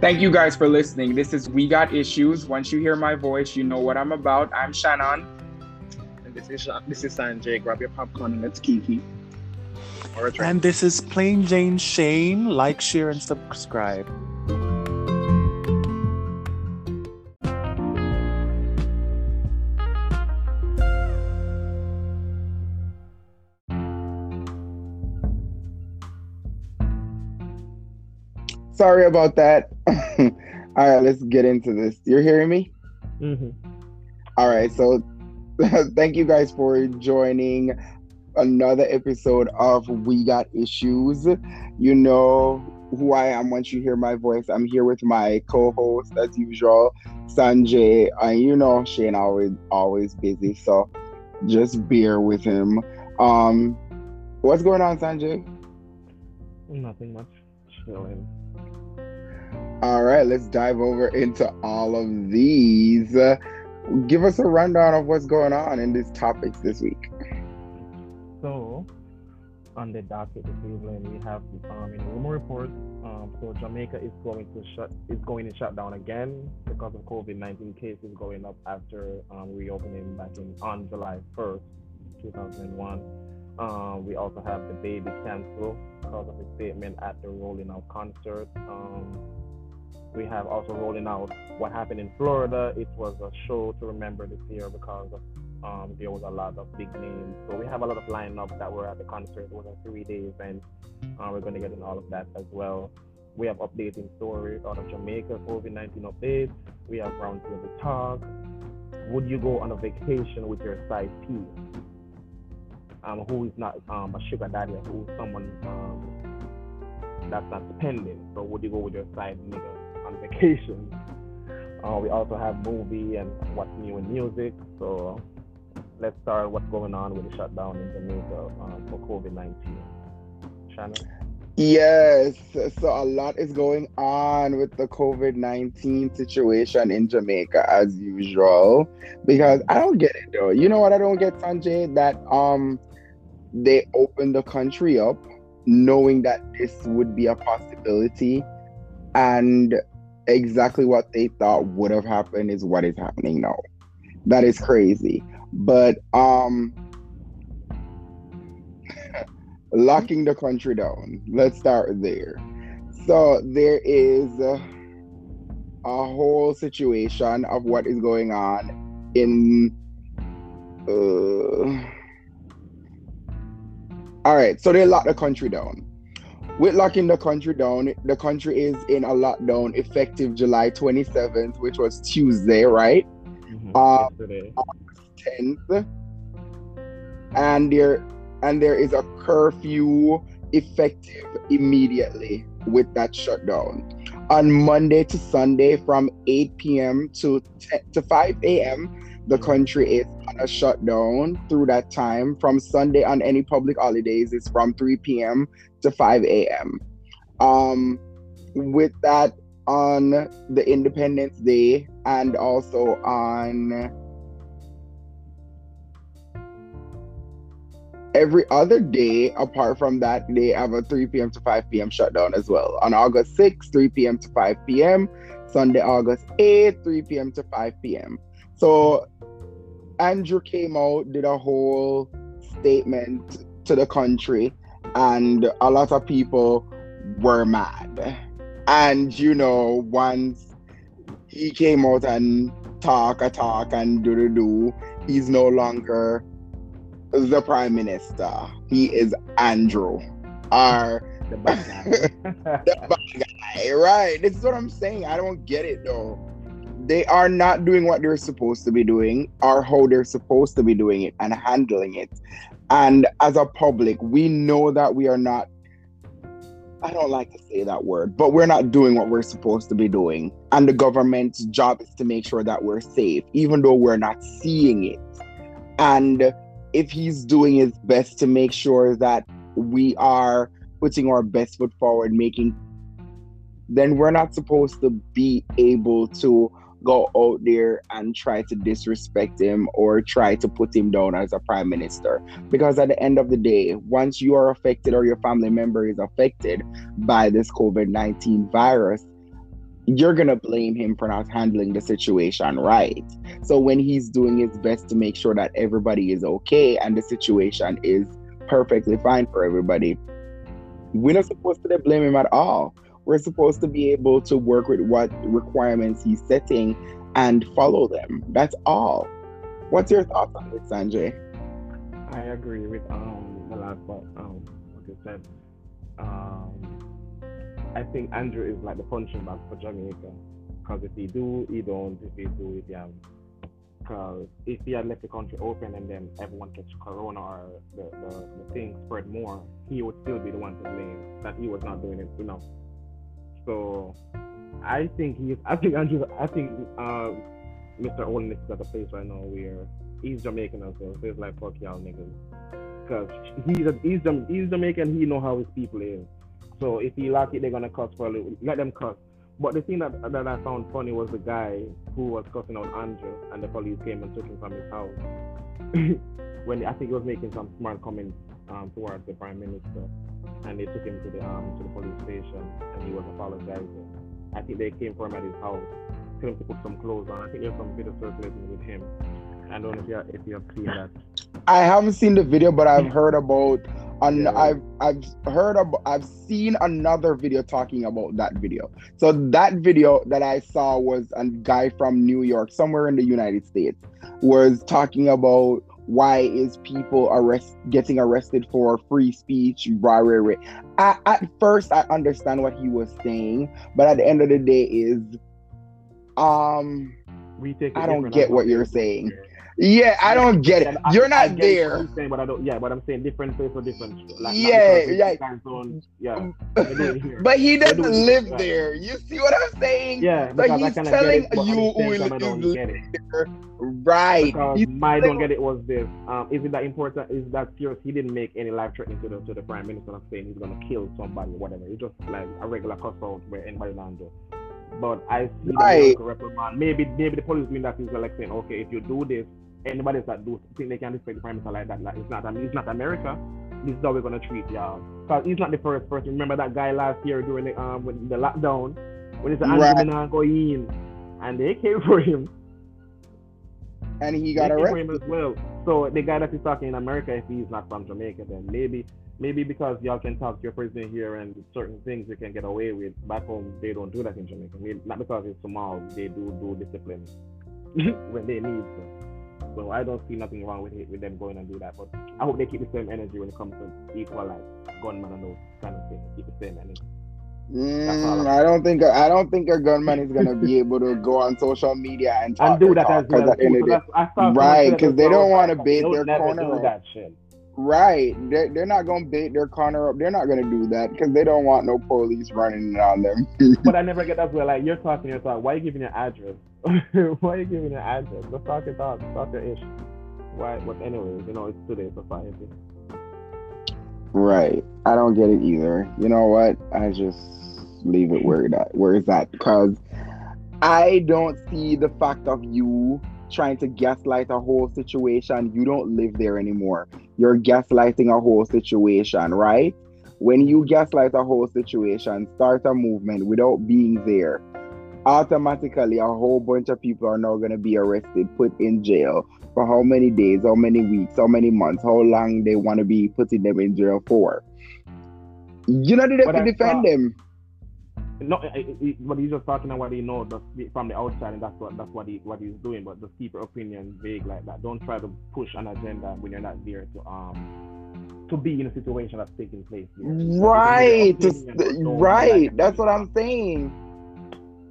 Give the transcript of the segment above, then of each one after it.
Thank you guys for listening. This is We Got Issues. Once you hear my voice, you know what I'm about. I'm Shannon. And this is this is Sanjay. Grab your popcorn and let's kiki. And this is Plain Jane Shane. Like, share, and subscribe. Sorry about that. All right, let's get into this. You're hearing me? Mm-hmm. All right, so thank you guys for joining another episode of We Got Issues. You know who I am once you hear my voice. I'm here with my co-host as usual, Sanjay. And you know Shane always always busy, so just bear with him. Um what's going on, Sanjay? Nothing much. Chilling. All right, let's dive over into all of these. Uh, give us a rundown of what's going on in these topics this week. So, on the docket this evening, we have um, in rumor report. Um, so Jamaica is going to shut is going to shut down again because of COVID-19 cases going up after um, reopening back in on July 1st, 2001. Um, we also have DaBaby cancel because of a statement at the Rolling Loud concert. Um, we have also Rolling Loud what happened in Florida. It was a show to remember this year because um, there was a lot of big names. So we have a lot of lineup that were at the concert. It was a three-day event. Uh, we're going to get in all of that as well. We have updating stories out of Jamaica, COVID-19 updates. We have roundtable talk. Would you go on a vacation with your side P? Um, who is not um, a sugar daddy, who is someone um, that's not spending. So would you go with your side nigga? On vacation. Uh, we also have movie and what's new in music. So let's start what's going on with the shutdown in Jamaica um, for COVID 19. Shannon? Yes, so a lot is going on with the COVID 19 situation in Jamaica as usual. Because I don't get it though. You know what I don't get, Sanjay? That um they opened the country up knowing that this would be a possibility and exactly what they thought would have happened is what is happening now. That is crazy. But um locking the country down. Let's start there. So there is a, a whole situation of what is going on in uh, all right, so they locked the country down with locking the country down, the country is in a lockdown effective July 27th, which was Tuesday, right? Mm-hmm. Uh, 10th. And there and there is a curfew effective immediately with that shutdown. On Monday to Sunday from 8 p.m. to 10, to 5 a.m., the country is on a shutdown through that time. From Sunday on any public holidays, it's from 3 p.m to 5 a.m. Um, with that, on the Independence Day and also on every other day apart from that they have a 3 p.m to 5 p.m shutdown as well on august 6 3 p.m to 5 p.m sunday august 8 3 p.m to 5 p.m so andrew came out did a whole statement to the country and a lot of people were mad. And you know, once he came out and talk a talk and do do do, he's no longer the prime minister. He is Andrew, our the bad guy. the bad guy, right? This is what I'm saying. I don't get it though. They are not doing what they're supposed to be doing, or how they're supposed to be doing it and handling it. And as a public, we know that we are not, I don't like to say that word, but we're not doing what we're supposed to be doing. And the government's job is to make sure that we're safe, even though we're not seeing it. And if he's doing his best to make sure that we are putting our best foot forward, making, then we're not supposed to be able to go out there and try to disrespect him or try to put him down as a prime minister. Because at the end of the day, once you are affected or your family member is affected by this COVID 19 virus, you're gonna blame him for not handling the situation right. So when he's doing his best to make sure that everybody is okay and the situation is perfectly fine for everybody, we're not supposed to blame him at all. We're supposed to be able to work with what requirements he's setting and follow them. That's all. What's your thoughts on this, Sanjay? I agree with um the last part. Um, like I said, um, I think Andrew is like the punching bag for Jamaica. Because if he do, he don't. If he do, it yeah. Because if he had left the country open and then everyone catch corona or the, the, the thing spread more, he would still be the one to blame that he was not doing it enough. So I think he's. I think Andrew. I think uh, Mr. Olin is at a place right now where he's Jamaican as well. So it's like fuck y'all niggas, because he's a, he's he's Jamaican. He know how his people is. So if he like it, they're gonna cuss for a little. Let them cuss. But the thing that that I found funny was the guy who was cussing out Andrew, and the police came and took him from his house. when I think he was making some smart comments um, towards the prime minister, and they took him to the um, to the police station, and he was apologizing. I think they came for him at his house, told him to put some clothes on. I think there's some video circulating with him. I don't know if you have, if you have seen that. I haven't seen the video, but I've heard about. And yeah. I've I've heard about. I've seen another video talking about that video. So that video that I saw was a guy from New York, somewhere in the United States, was talking about why is people arrest getting arrested for free speech rah, rah, rah. I, at first i understand what he was saying but at the end of the day is um we take i don't get what you're saying yeah, I don't get it. You're not there. Saying, but I don't. Yeah, but I'm saying different place for different. Like, yeah, yeah. Zone, yeah. but he doesn't live there. You see what I'm saying? Yeah, but he's telling it, you who lives there. Right. Because my don't get it was this. Um, is it that important? Is that serious? He didn't make any life threatening to the to the prime minister of saying he's gonna kill somebody, or whatever. It's just like a regular cuss out where anybody lands. But I see right. the reprimand. Maybe maybe the police doing that is like saying, okay, if you do this, anybody that do think they can respect the prime minister like that, like it's not it's not America. This is how we're gonna treat y'all. Cause he's not the first person. Remember that guy last year during the um when the lockdown when it's right. Andrew go in and they came for him. And he got arrested. him as well. So the guy that is talking in America, if he's not from Jamaica, then maybe maybe because y'all can talk to your president here and certain things you can get away with back home, they don't do that in Jamaica. Maybe not because it's small, they do do discipline when they need to. So I don't see nothing wrong with it, with them going and do that. But I hope they keep the same energy when it comes to equal like gunman and those kind of things. Keep the same energy. Mm, I don't think I don't think a gunman is gonna be able to go on social media and, and do that as well. So right, because they don't want to bait their corner. That shit. Right, they're, they're not gonna bait their corner up. They're not gonna do that because they don't want no police running on them. but I never get that where like you're talking your thought. Why are you giving your address? Why are you giving an address? Let's talk your thoughts. Talk your issue. Why? But anyways, you know it's today's society. Right. I don't get it either. You know what? I just leave it where that where is that because I don't see the fact of you trying to gaslight a whole situation. You don't live there anymore. You're gaslighting a whole situation, right? When you gaslight a whole situation, start a movement without being there, automatically a whole bunch of people are now going to be arrested, put in jail for how many days, how many weeks, how many months, how long they want to be putting them in jail for. You know, they have to defend them no, but he's just talking about what he knows from the outside, and that's what that's what he what he's doing. But just keep your opinion vague like that. Don't try to push an agenda when you're not there to um to be in a situation that's taking place. Right, right. That's what I'm saying.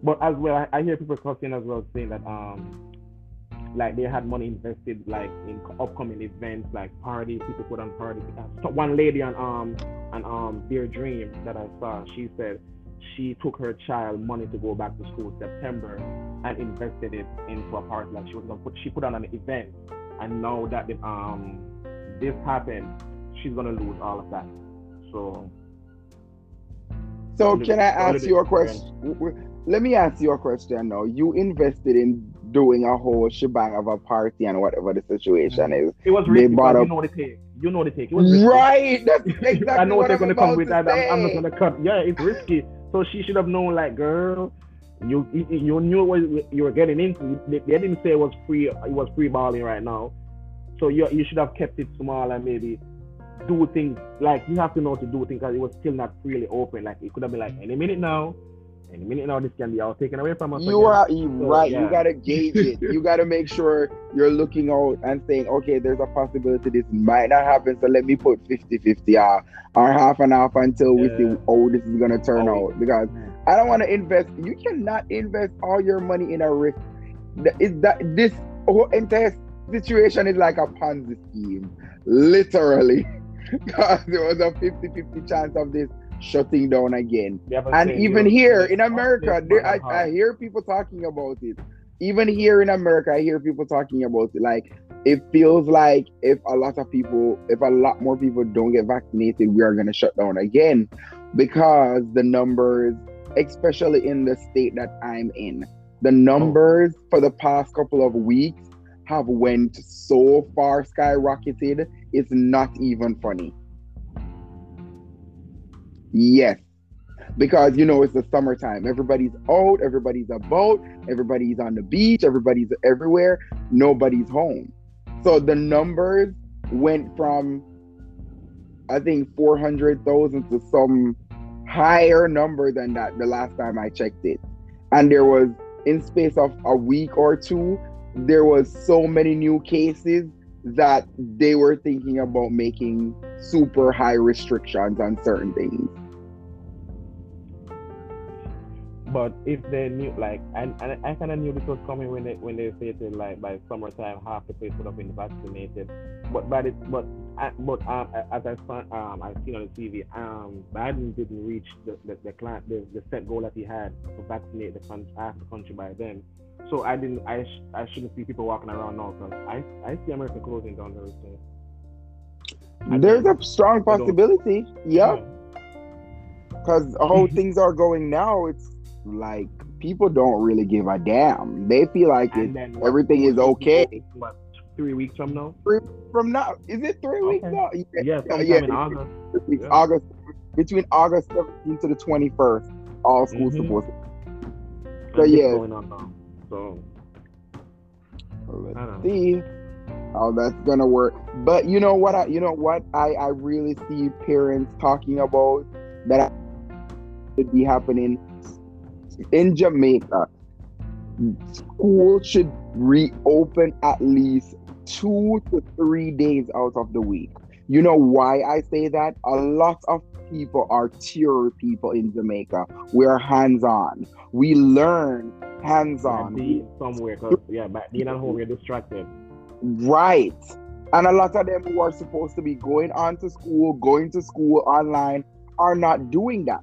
But as well, I, I hear people talking as well saying that um like they had money invested like in upcoming events like parties people put on parties one lady on um on um Dear Dream that i saw she said she took her child money to go back to school September and invested it into a party. Like she was gonna put she put on an event, and now that the, um this happened, she's gonna lose all of that. So. So can I ask you a question? Let me ask you a question now. You invested in doing a whole shebang of a party and whatever the situation mm-hmm. is. It was risky because you know the take. You know the take. It was right. That's exactly I know what, they're gonna come with. that. I'm, I'm, not gonna cut. Yeah, it's risky. So she should have known, like, girl, you you, you knew what you were getting into. They, they didn't say it was free. It was free balling right now. So you you should have kept it small and maybe do things like you have to know to do things because it was still not freely open. Like it could have been like any minute now, any minute now this can be all taken away from us. You again. are so, right. Yeah. You gotta gauge it. you gotta make sure you're looking out and saying, okay, there's a possibility this might not happen. So let me put 50-50 uh, or half and half until yeah. we see oh this is gonna turn oh, out. Because I don't want to invest. You cannot invest all your money in a risk. Is that this whole entire situation is like a Ponzi scheme, literally. because there was a 50-50 chance of this shutting down again. And even here in America, there, I, I hear people talking about it. Even here in America, I hear people talking about it. Like it feels like if a lot of people, if a lot more people don't get vaccinated, we are gonna shut down again because the numbers, especially in the state that I'm in, the numbers oh. for the past couple of weeks have went so far skyrocketed it's not even funny. Yes. Because you know it's the summertime. Everybody's out everybody's about everybody's on the beach everybody's everywhere nobody's home. So the numbers went from i think 400000 to some higher number than that the last time i checked it. And there was in space of a week or two there was so many new cases that they were thinking about making super high restrictions on certain things. But if they knew, like, and, and I kind of knew this was coming when they when they stated like by summertime half the place would have been vaccinated. But but it but but um, as I um I've seen on the TV, um Biden didn't reach the the the, client, the, the set goal that he had to vaccinate the half the country by then. So I didn't. I sh- I shouldn't see people walking around now because I I see America closing down very soon. There's a strong possibility. Yeah. Because how things are going now, it's like people don't really give a damn. They feel like it, everything is okay. What, three weeks from now? Three, from now, is it three okay. weeks now? Yeah, yeah, yeah August. Yeah. August between August 17th to the 21st, all schools mm-hmm. supposed to. So yeah. So let's see how that's gonna work. But you know what? I you know what I I really see parents talking about that should be happening in Jamaica. School should reopen at least two to three days out of the week. You know why I say that? A lot of people are tier people in Jamaica. We're hands on. We learn hands on. Be somewhere, cause yeah, but being at home, you're distracted. Right. And a lot of them who are supposed to be going on to school, going to school online, are not doing that.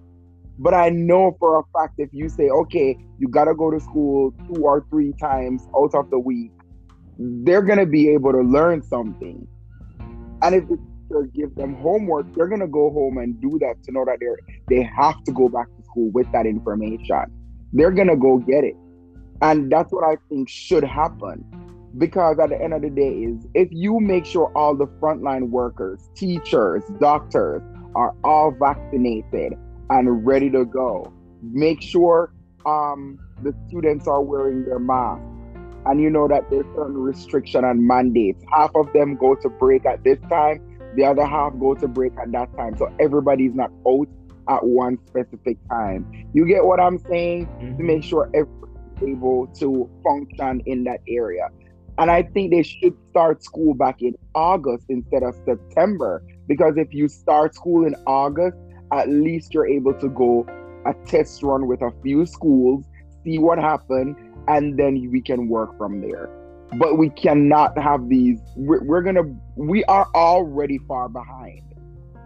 But I know for a fact if you say, okay, you got to go to school two or three times out of the week, they're going to be able to learn something. And if teacher gives them homework, they're to go home and do that to know that they're, they have to go back to school with that information. They're to go get it. And that's what I think should happen. Because at the end of the day, is if you make sure all the frontline workers, teachers, doctors are all vaccinated and ready to go, make sure um, the students are wearing their masks. And you know that there's certain restriction and mandates. Half of them go to break at this time, the other half go to break at that time. So everybody's not out at one specific time. You get what I'm saying? Mm-hmm. To make sure everybody able to function in that area. And I think they should start school back in August instead of September. Because if you start school in August, at least you're able to go a test run with a few schools, see what happened, and then we can work from there. But we cannot have these. We're, we're gonna. We are already far behind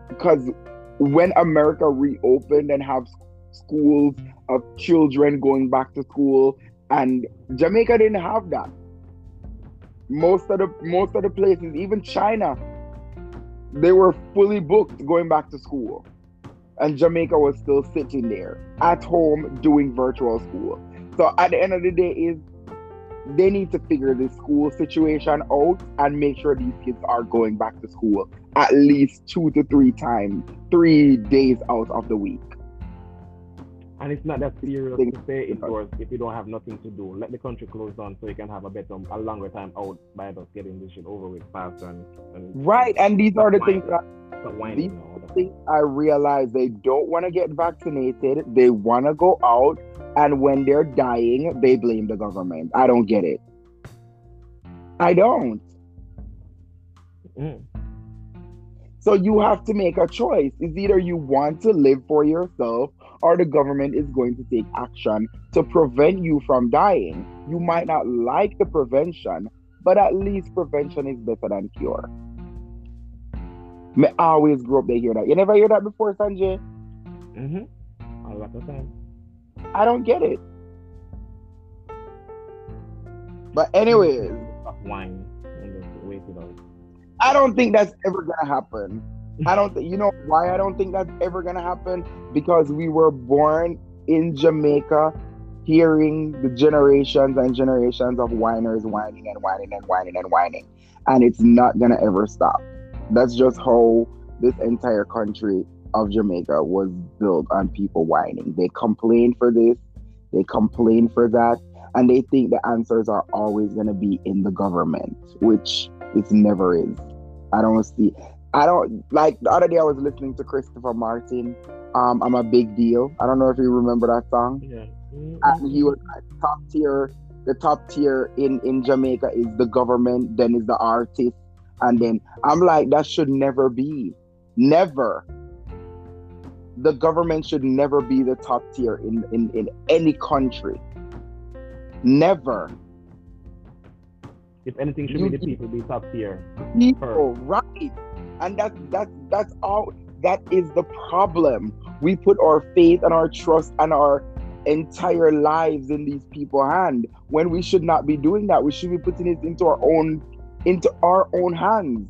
because when America reopened and have schools of children going back to school and Jamaica didn't have that. Most of the most of the places, even China, they were fully booked going back to school. And Jamaica was still sitting there at home doing virtual school. So at the end of the day is they need to figure the school situation out and make sure these kids are going back to school at least two to three times, three days out of the week. And it's not that serious to stay indoors if you don't have nothing to do. Let the country close down so you can have a better, a longer time out by just getting this shit over with faster. And, and right, and these are the things that whining, these things I realize they don't want to get vaccinated. They want to go out, and when they're dying, they blame the government. I don't get it. I don't. Mm. So you have to make a choice. It's either you want to live for yourself or the government is going to take action to prevent you from dying. You might not like the prevention, but at least prevention is better than cure. I always grew up to hear that. You never hear that before, Sanjay? Mm-hmm. A lot of time. I don't get it. But anyways. Wine and just wait it out. I don't think that's ever gonna happen. I don't think you know why I don't think that's ever gonna happen because we were born in Jamaica hearing the generations and generations of whiners whining and whining and whining and whining and it's not gonna ever stop. That's just how this entire country of Jamaica was built on people whining. They complain for this, they complain for that, and they think the answers are always gonna be in the government, which it never is. I don't see. I don't like the other day I was listening to Christopher Martin. Um, I'm a big deal. I don't know if you remember that song. Yeah. And he was like, top tier. The top tier in in Jamaica is the government, then is the artist, and then I'm like, that should never be. Never. The government should never be the top tier in in, in any country. Never. If anything, should you, be the people be top tier. People, right? And that's that's that's all. That is the problem. We put our faith and our trust and our entire lives in these people's hand when we should not be doing that. We should be putting it into our own into our own hands.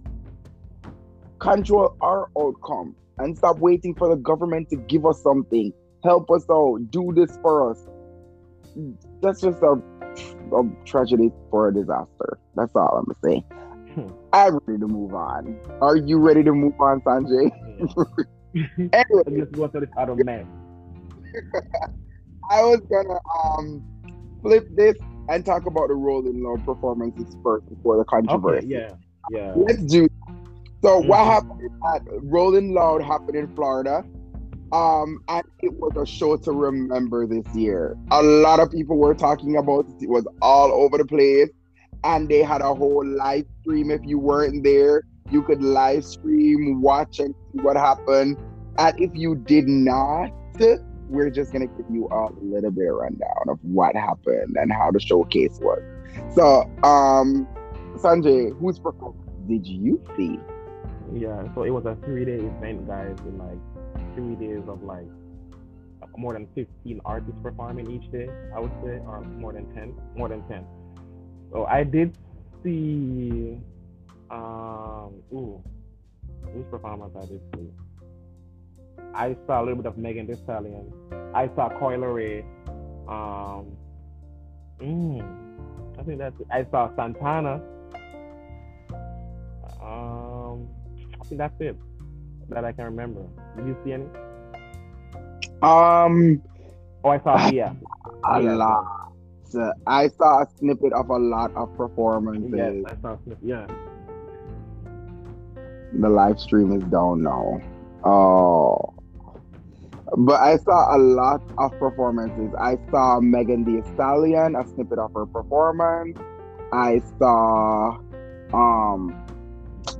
Control our outcome and stop waiting for the government to give us something. Help us out. Do this for us. That's just a a tragedy for a disaster. That's all I'm gonna say. Hmm. I'm ready to move on. Are you ready to move on, Sanjay? anyway, just go to this other man. I was gonna um flip this and talk about the Rolling Loud performances first before the controversy. Okay, yeah, yeah. Let's do. So mm-hmm. what happened at Rolling Loud happened in Florida. Um, and it was a show to remember this year. A lot of people were talking about it. It was all over the place. And they had a whole live stream. If you weren't there, you could live stream, watch and see what happened. And if you did not, we're just gonna give you a little bit of rundown of what happened and how the showcase was. So, um, Sanjay, whose performance did you see? Yeah, so it was a three-day event, guys, in like three days of like more than 15 artists performing each day, I would say, or more than 10, more than 10. So I did see, um, ooh, whose performance I did see? I saw a little bit of Megan Thee Stallion. I saw Coi Leray. Um, mm, I think that's it. I saw Santana. Um, Think that's it that I can remember. Did you see any? Um. Oh, I saw yeah. A yeah. lot. I saw a snippet of a lot of performances. Yes, I saw snippet. Yeah. The live stream is down now. Oh. But I saw a lot of performances. I saw Megan Thee Stallion, a snippet of her performance. I saw um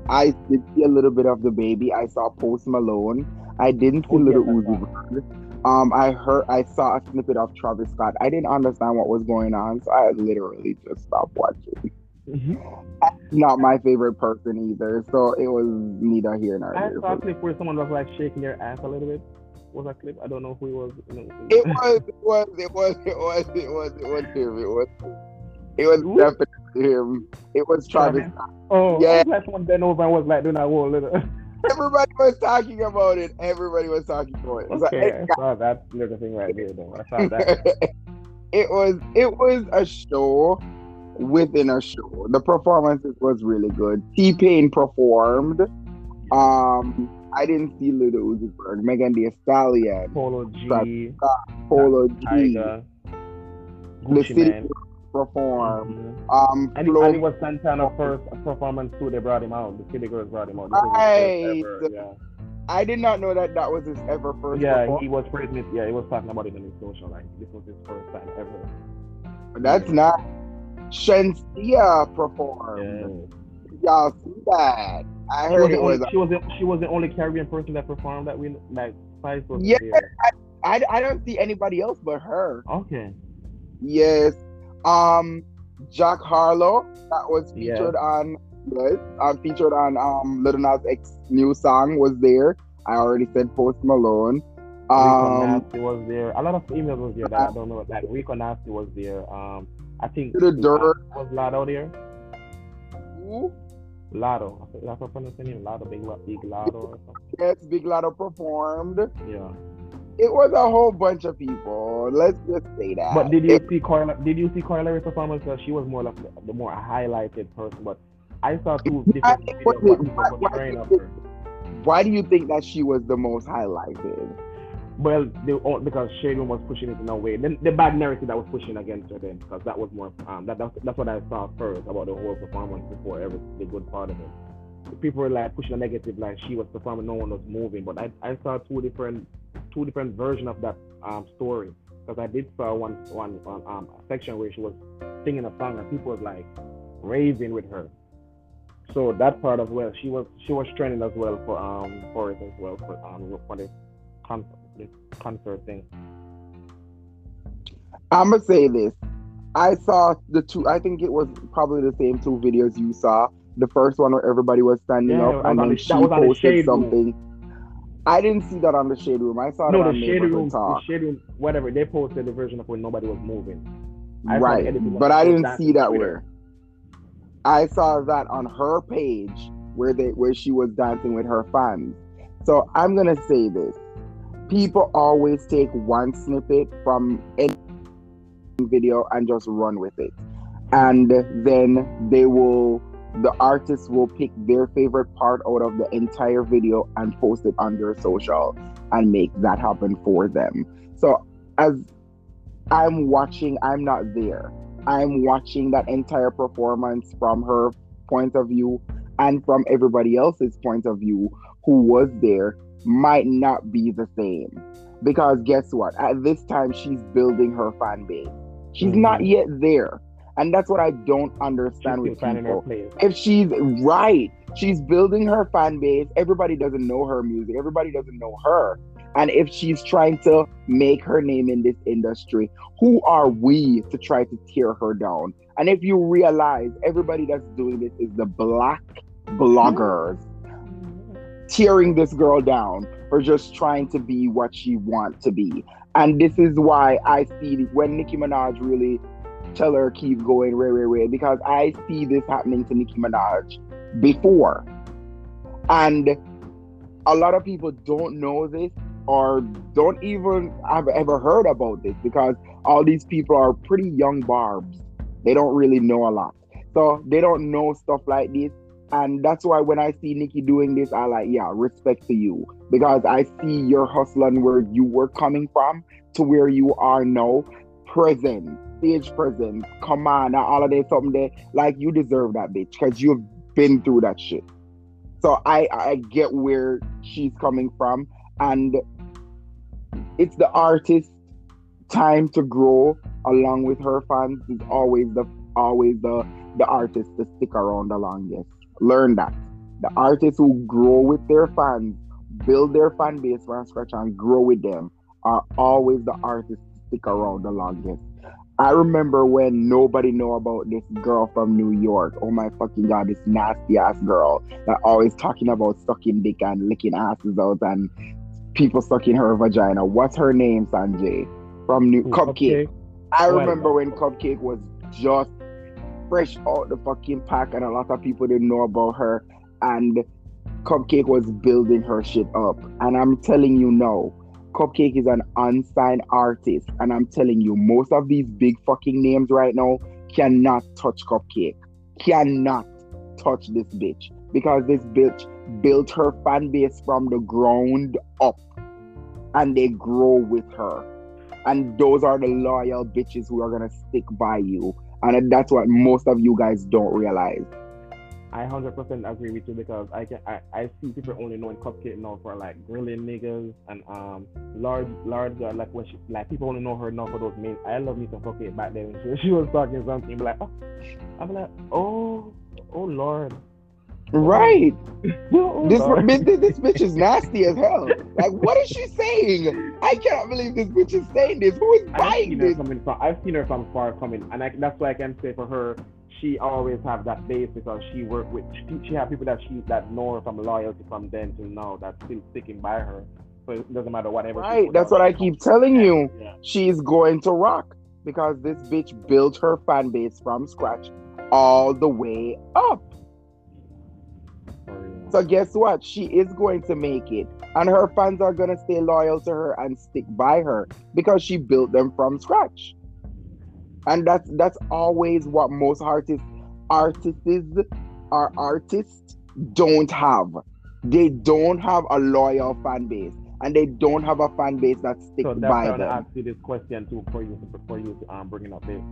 I did see a little bit of DaBaby. I saw Post Malone. I didn't see oh, Little yeah, Uzi Um, I heard, I saw a snippet of Travis Scott. I didn't understand what was going on, so I literally just stopped watching. Mm-hmm. Not my favorite person either, so it was neither here nor there. I saw a clip where someone was like shaking their ass a little bit. Was that clip? I don't know who he was. it was, it was, it was, it was, it was, it was him. It was, it was Ooh. definitely him. It was Travis. Scott. Oh, yeah. Like someone bent over and was like doing that whole little. Everybody was talking about it. Everybody was talking about it. Okay, like, I saw that little thing right there, though. I saw that. it was it was a show within a show. The performances was really good. T Pain performed. Um, I didn't see Lil Uzi Vert, Megan Thee Stallion, Polo G, Polo G, Tyga, the City Man. Perform. Mhm. Um, And, it, Flo- and it was Santana's first performance too. They brought him out. The City Girls brought him out. This was Right. ever, Yeah. I did not know that that was his ever first. Yeah, he was praising it. Yeah, he was talking about it in his social. Like this was his first time ever. That's not. Shenseea performed. Yeah. Y'all see that? I She heard was, it the was. only, she was the, she was the only Caribbean person that performed that we like Spice was Yeah. there. I, I don't see anybody else but her. Okay. Yes. Um, Jack Harlow that was Yeah. featured on yes, um, featured on um Lil Nas X new song was there. I already said Post Malone. Um, Nasty was there. A lot of emails was there that I don't know. that. Like Rico Nasty was there. Um, I think The Dirt. was Lado there. who? Lado. I think that's what the name. Lado, big, big Lado or something. yes, Big Lotto performed. Yeah. It was a whole bunch of people. Let's just say that. But did you It- see Carla? Did you see Carla performance? Because she was more like the, the more highlighted person. But I saw two different videos what why- why portraying did of you- her. why do you think that she was the most highlighted? Well, they, oh, because Shade was pushing it in a way. Then the bad narrative that was pushing against her then, because that was more um that, that's that's what I saw first about the whole performance before every the good part of it. People were like pushing a negative, like she was performing, no one was moving. But I, I saw two different two different versions of that um story. Because I did saw one one one um section where she was singing a song and people was like raving with her. So that part as well, she was she was trending as well for um for it as well for um for the concert the concert thing. I'm gonna say this. I saw the two. I think it was probably the same two videos you saw. The first one where everybody was standing Yeah, up, and then the- she that was on the posted something. Room. I didn't see that on the shade room. I saw No, it the on shade room, the shade room, whatever. They posted the version of when nobody was moving. I Right, but I didn't see that where. I saw that on her page where they where she was dancing with her fans. So I'm gonna say this: people always take one snippet from any video and just run with it, and then they will. The artist will pick their favorite part out of the entire video and post it on their social and make that happen for them. So as I'm watching, I'm not there. I'm watching that entire performance from her point of view and from everybody else's point of view who was there might not be the same. Because guess what? At this time, she's building her fan base. She's Mhm. not yet there. And that's what I don't understand still with people. If she's right, she's building her fan base. Everybody doesn't know her music. Everybody doesn't know her. And if she's trying to make her name in this industry, who are we to try to tear her down? And if you realize everybody that's doing this is the black bloggers tearing this girl down for just trying to be what she wants to be. And this is why I see when Nicki Minaj really tell her keep going, Ray, Ray, Ray, because I see this happening to Nicki Minaj before. And a lot of people don't know this or don't even have ever heard about this because all these people are pretty young barbs. They don't really know a lot. So they don't know stuff like this. And that's why when I see Nicki doing this, I like, yeah, respect to you. Because I see your hustling where you were coming from to where you are now, present, stage present, come on, now all of this something. Like you deserve that bitch because you've been through that shit. So I I get where she's coming from. And it's the artist time to grow along with her fans is always the always the the artist to stick around the longest. Learn that. The artists who grow with their fans, build their fan base from scratch and grow with them are always the artists to stick around the longest. I remember when nobody know about this girl from New York. Oh my fucking god, this nasty ass girl that always talking about sucking dick and licking asses out and people sucking her vagina. What's her name, Sanjay? From New Cupcake. I Oh, I remember when Cupcake was just fresh out the fucking pack, and a lot of people didn't know about her. And Cupcake was building her shit up. And I'm telling you now, Cupcake is an unsigned artist. And I'm telling you, most of these big fucking names right now cannot touch Cupcake. Cannot touch this bitch. because this bitch built her fan base from the ground up and they grow with her. And those are the loyal bitches who are gonna stick by you. And that's what most of you guys don't realize. I hundred percent agree with you because I can I, I see people only knowing Cupcake now for like grilling niggas and um Lord Lord uh, like when she like people only know her now for those main I love me some Cupcake back then she, she was talking something like oh I'm like oh oh Lord Right. oh, this, this, this bitch is nasty as hell. Like, what is she saying? I cannot believe this bitch is saying this. Who is buying this? From, I've seen her from far coming, and I, that's why I can say for her, she always have that base because she worked with she, she have people that she that know her from loyalty from then till now that's still sticking by her. So it doesn't matter whatever. Right, that's what I keep telling you. Yeah. She's going to rock because this bitch built her fan base from scratch all the way up. So oh, guess what? She is going to make it. And her fans are gonna stay loyal to her and stick by her because she built them from scratch and that's that's always what most artists artists are artists don't have. They don't have a loyal fan base and they don't have a fan base that sticks so that's by them. ask you this question too for you for you to um bring it up there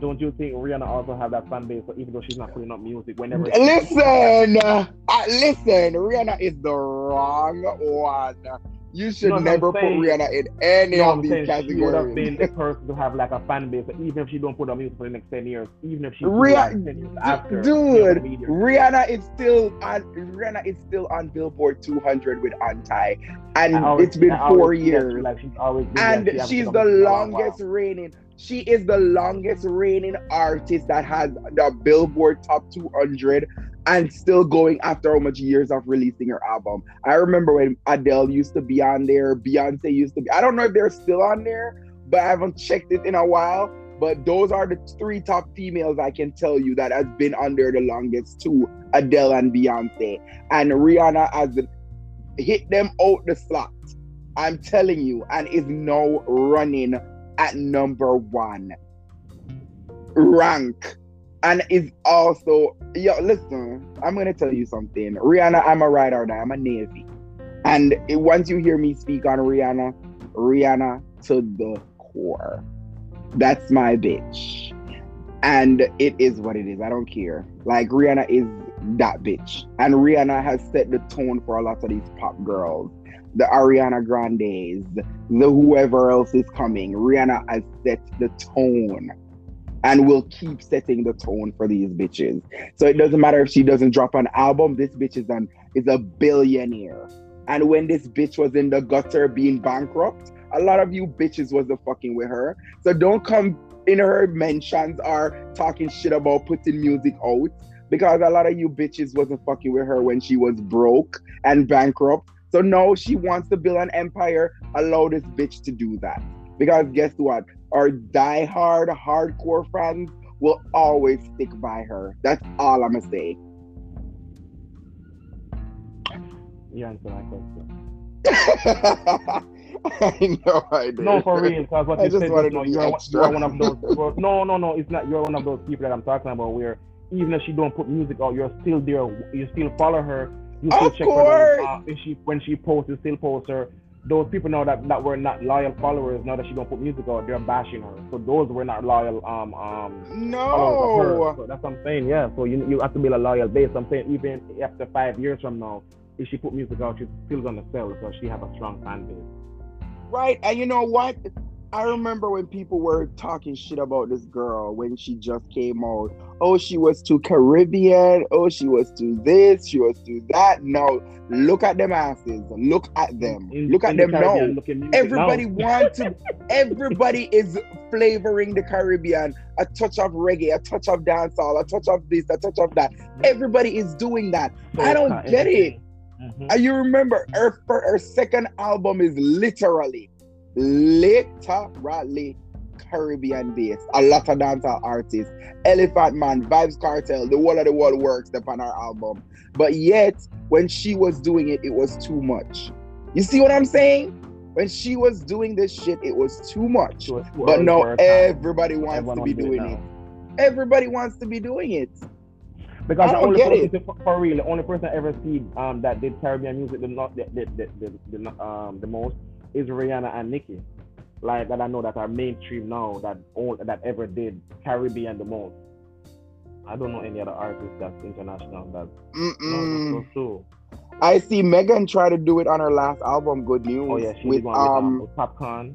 don't you think Rihanna also have that fan base, so even though she's not putting up music, whenever listen, uh, listen, Rihanna is the wrong one you should you know never put Rihanna in any no, of these saying categories. She would have been the person to have like a fan base, even if she don't put on music for the next ten years, even if she Rihanna, like 10 years after. Dude, Rihanna is still on. Rihanna is still on Billboard 200 with Anti, and always, it's been four years. Like she's always and she she's the longest reigning. She is the longest reigning artist that has the Billboard Top 200 and still going after how much years of releasing her album. I remember when Adele used to be on there, Beyonce used to be. I don't know if they're still on there, but I haven't checked it in a while. But those are the three top females I can tell you that has been there the longest too: Adele and Beyonce. And Rihanna has hit them out the slot. I'm telling you, and is now running at number one rank and is also yo listen i'm gonna tell you something. Rihanna i'm a ride or die i'm a navy. And it, once you hear me speak on rihanna rihanna to the core. That's my bitch. And it is what it is. I don't care. Like rihanna is that bitch. And rihanna has set the tone for a lot of these pop girls. The ariana grandes the whoever else is coming. Rihanna has set the tone and will keep setting the tone for these bitches. So it doesn't matter if she doesn't drop an album, this bitch is an is a billionaire. And when this bitch was in the gutter being bankrupt, a lot of you bitches wasn't fucking with her. So don't come in her mentions or talking shit about putting music out because a lot of you bitches wasn't fucking with her when she was broke and bankrupt. So now she wants to build an empire. Allow this bitch to do that. Because guess what? Our die-hard, hardcore friends will always stick by her. That's all I'm gonna say. You answer my question. I know I did. No, for real, because what I you said, no, you're, you're one of those. no, no, no, it's not. You're one of those people that I'm talking about. Where even if she don't put music out, you're still there. You still follow her. You still of check course. her. Uh, if she when she posts, you still post her those people know that, that were not loyal followers now that she don't put music out, they're bashing her. So those were not loyal um um no. So that's what I'm saying. Yeah. So you you have to build a loyal base. I'm saying even after five years from now, if she put music out, she's still gonna sell because she have a strong fan base. Right. And you know what? I remember when people were talking shit about this girl when she just came out. Oh, she was too Caribbean. Oh, she was too this. She was too that. Now look at them asses. Look at them. In, look at them now. Everybody wants to. Everybody is flavoring the Caribbean. A touch of reggae, a touch of dancehall, a touch of this, a touch of that. Everybody is doing that. So I don't get it. Mm-hmm. And you remember her, her second album is literally literally Caribbean based. A lot of dancehall artists, Elephant Man, Vybz Kartel, the whole of the world works upon our album. But yet, when she was doing it, it was too much. You see what I'm saying? When she was doing this shit, it was too much. Was but no, everybody wants Everyone to be doing it, it. Everybody wants to be doing it. Because I the don't only get person it. to- for, for real, the only person I ever seen um that did Caribbean music the not the the, the, the, the um the most is Rihanna and Nicki. Like that I know that are mainstream now that all that ever did Caribbean the most. I don't know any other artist that's international that no, that's so true. I see Megan try to do it on her last album, Good News, Oh yeah, she with did one with, um, um with Popcaan.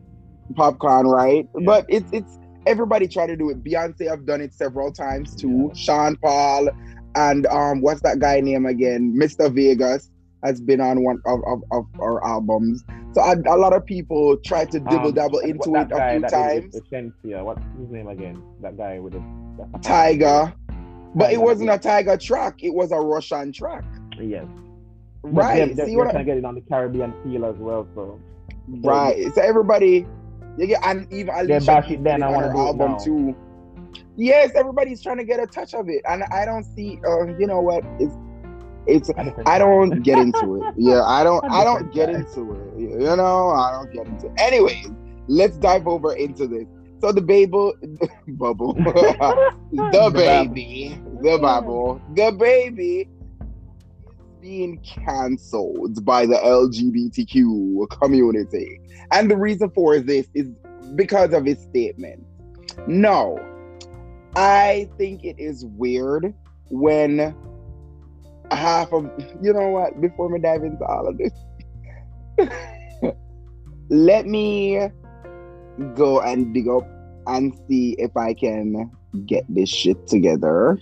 Popcaan, right? Yeah. But it's it's everybody try to do it. Beyonce have done it several times too. Yeah. Sean Paul and um what's that guy name again? Mr. Vegas has been on one of, of, of our albums. So a, a lot of people try to dibble Um, dabble into it a few times. Shenseea. What's his name again? That guy with the Tyga. But it wasn't a Tyga track, it was a Russian track. Yes. Right. They're, they're, See they're what I, trying to get it on the Caribbean feel as well. So Right. So everybody, you get, and even Alicia bash Keys it then, I wanna her album too. Yes, everybody's trying to get a touch of it, and I don't see. Uh, you know what? It's it's. I don't get into it. Yeah, I don't. I don't get into it. You know, I don't get into. it. Anyways, let's dive over into this. So the babel, bubble, DaBaby, the bubble, DaBaby is being cancelled by the LGBTQ community. And the reason for this is because of his statement. No, I think it is weird when half of, you know what, before we dive into all of this, let me go and dig up and see if I can get this shit together.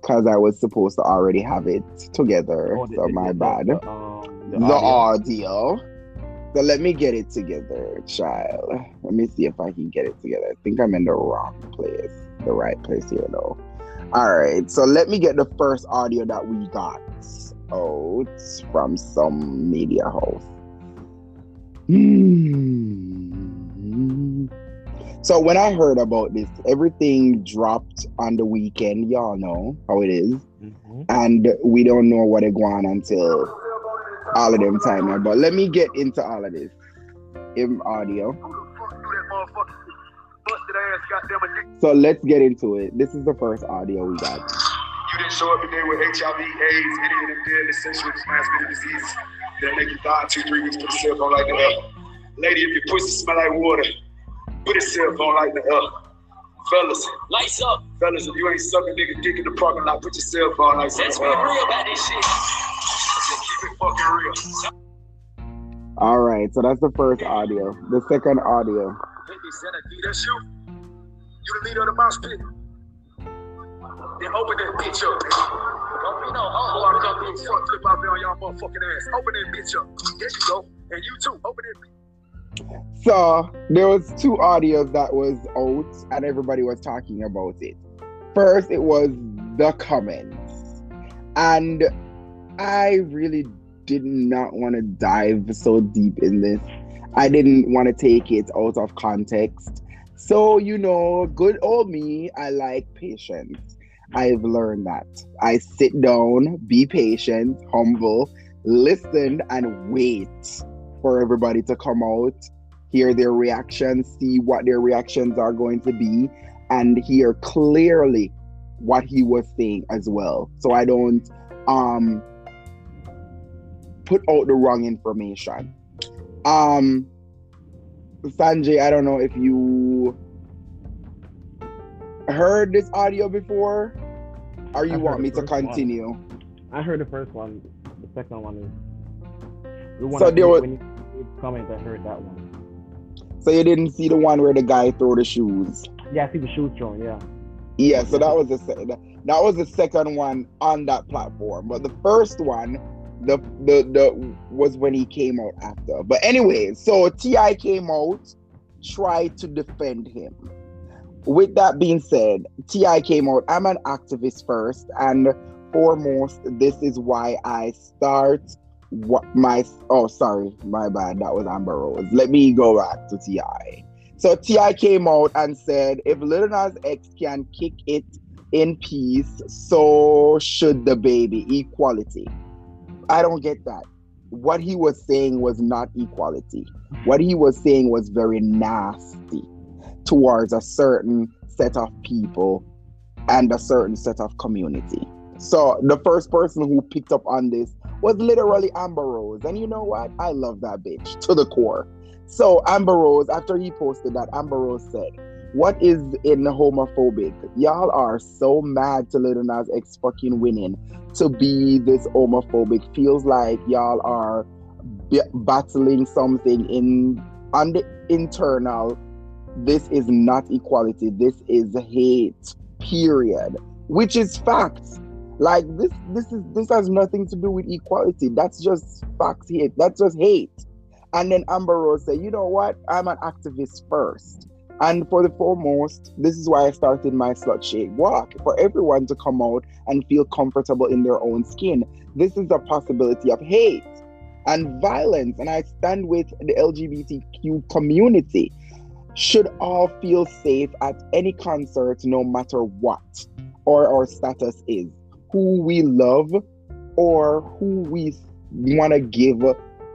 Because I was supposed to already have it together. Oh, so my bad The, um, the the audio. audio. So let me get it together, child. Let me see if I can get it together. I think I'm in the wrong place, the right place here, though. All right, so let me get the first audio that we got out from some media house. Hmm. So when I heard about this, everything dropped on the weekend. Y'all know how it is Mhm. and we don't know what it go on until all of them time here. But let me get into all of this in audio. So let's get into it. This is the first audio we got. You didn't show up today with HIV, AIDS, any of them deadly sexually transmitted diseases that make you die two, three weeks. Put a cell phone like the L. Lady, if your pussy smell like water, put a cell phone like the L. Fellas, Lights up. fellas, if you ain't sucking nigga dick in the parking lot, put your cell phone like the Let's be real about this shit. Just keep it fucking real. All right, so that's the first audio. The second audio. Hey, Santa, D, that's you? You the leader of the mosh pit? Then open that bitch up. Don't be no I'm gonna do a front flip out there on y'all motherfucking ass. Open that bitch up. There you go. And you too. Open bitch. So there was two audios that was out, and everybody was talking about it. First, it was the comments, and I really did not want to dive so deep in this. I didn't want to take it out of context. So you know, good old me, I like patience. I've learned that. I sit down, be patient, humble, listen, and wait for everybody to come out hear their reactions, see what their reactions are going to be, and hear clearly what he was saying as well. So I don't um put out the wrong information. Um Sanjay, I don't know if you heard this audio before or you want me to first one. continue. I heard the first one. The second one is the one So there you- was- comment. I heard that one. So you didn't see the one where the guy threw the shoes. Yeah, I see the shoes thrown. Yeah. Yeah, so that was the that was the second one on that platform. But the first one, the the the was when he came out after. But anyway, so T.I. came out, tried to defend him. With that being said, T.I. came out. I'm an activist first and foremost. This is why I start what my oh sorry my bad that was Amber Rose. Let me go back to Ti. So T.I. came out and said, if Lil Nas X can kick it in peace, so should DaBaby. Equality. I don't get that. What he was saying was not equality. What he was saying was very nasty towards a certain set of people and a certain set of community. So the first person who picked up on this was literally Amber Rose. And you know what? I love that bitch to the core. So Amber Rose, after he posted that, Amber Rose said, What is in homophobic? Y'all are so mad to Lil Nas X fucking winning to be this homophobic. Feels like y'all are b- battling something in on the internal. This is not equality. This is hate. Period. Which is facts. Like this, this is this has nothing to do with equality. That's just facts hate. That's just hate. And then Amber Rose said, you know what? I'm an activist first. And for the foremost, this is why I started my slut shake walk for everyone to come out and feel comfortable in their own skin. This is a possibility of hate and violence. And I stand with the LGBTQ community. Should all feel safe at any concert, no matter what or our status is, who we love or who we want to give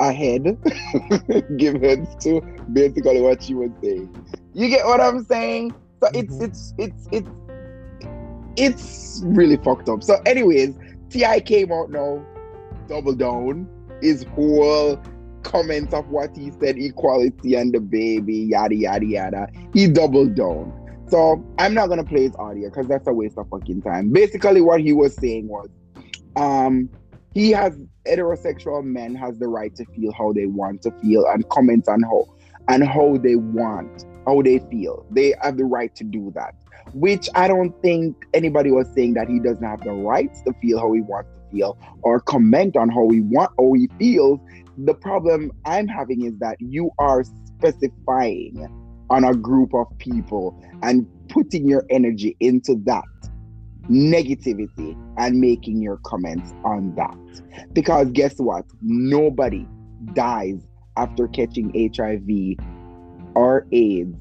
a head, give heads to. Basically, what she was saying. You get what I'm saying? So it's Mhm. it's it's it's it's really fucked up. So, anyways, T.I. came out now, double down his whole comments of what he said, equality and DaBaby, yada yada yada. He doubled down. So I'm not gonna play his audio because that's a waste of fucking time. Basically, what he was saying was, um, he has heterosexual men has the right to feel how they want to feel and comment on how and how they want, how they feel. They have the right to do that. Which I don't think anybody was saying that he doesn't have the rights to feel how he wants to feel or comment on how he want how he feels. The problem I'm having is that you are specifying on a group of people and putting your energy into that negativity and making your comments on that. Because guess what? Nobody dies after catching HIV or AIDS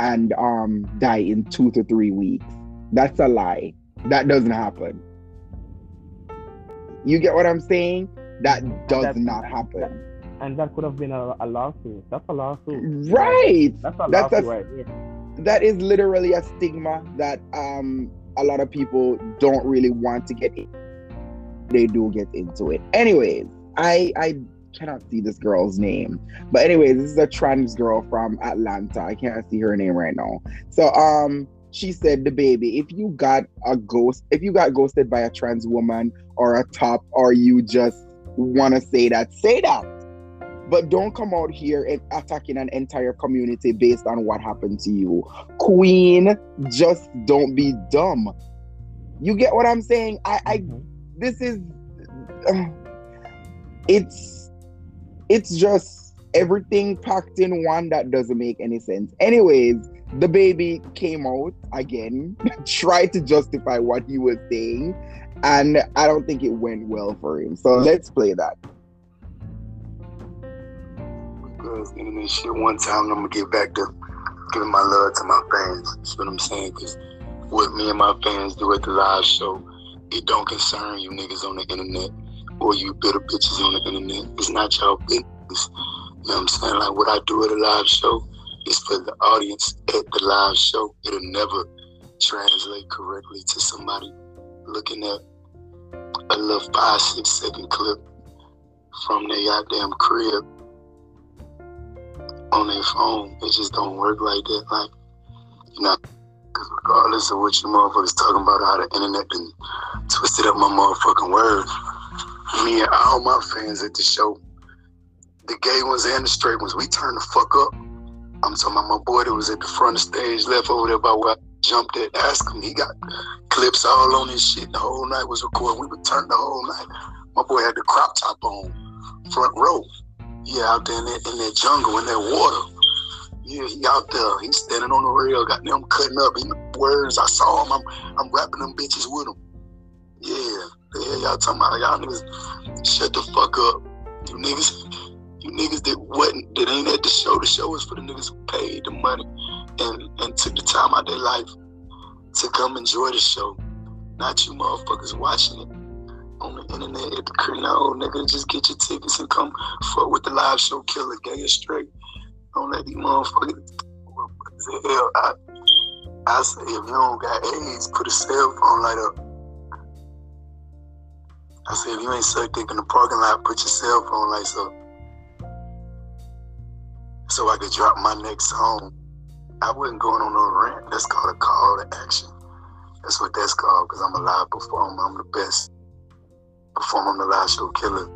and um die in two to three weeks. That's a lie. That doesn't happen. You get what I'm saying? That does That's- not happen. And that could have been a, a lawsuit. That's a lawsuit. Right. That's a That's lawsuit a- right there. that is literally a stigma that um a lot of people don't really want to get in. They do get into it. Anyways, I I cannot see this girl's name. But anyways, this is a trans girl from Atlanta. I can't see her name right now. So um she said DaBaby, if you got a ghost, if you got ghosted by a trans woman or a top or you just want to say that, say that. But don't come out here and attacking an entire community based on what happened to you. Queen, just don't be dumb. You get what I'm saying? I, I Mhm. this is uh, it's it's just everything packed in one that doesn't make any sense. Anyways, DaBaby came out again, tried to justify what he was saying, and I don't think it went well for him. So let's play that. Because internet shit, one time I'm gonna get back to giving my love to my fans. That's what I'm saying. Because what me and my fans do at the live show, it don't concern you niggas on the internet or you bitter bitches on the internet. It's not y'all business. You know what I'm saying? Like what I do at a live show is for the audience at the live show. It'll never translate correctly to somebody looking at a little five, six second clip from their goddamn crib on their phone. It just don't work like that. Like, you know, because regardless of what you motherfuckers talking about, how the internet done twisted up my motherfucking words. Me and all my fans at the show, the gay ones and the straight ones, we turned the fuck up. I'm talking about my boy that was at the front of stage, left over there by where I jumped at. Ask him, he got clips all on his shit. The whole night was recording. We would turn the whole night. My boy had the crop top on, front row. Yeah, out there in that, in that jungle, in that water. Yeah, he out there. He's standing on the rail, got them cutting up. He words. I saw him. I'm, I'm rapping them bitches with him. Yeah, hell y'all talking about? Y'all niggas, shut the fuck up. You niggas, you niggas that wasn't, that ain't at the show. The show is for the niggas who paid the money and, and took the time out of their life to come enjoy the show. Not you motherfuckers watching it on the internet at the crib. No, nigga, just get your tickets and come fuck with the live show killer, gay or straight. Don't let these motherfuckers motherfuckers hell. I, I say if you don't got AIDS, put a cell phone light up. I said, if you ain't suck dick in the parking lot, put your cell phone lights up. So I could drop my next song. I wasn't going on no rant. That's called a call to action. That's what that's called, because I'm a live performer. I'm the best performer. I'm the live show killer.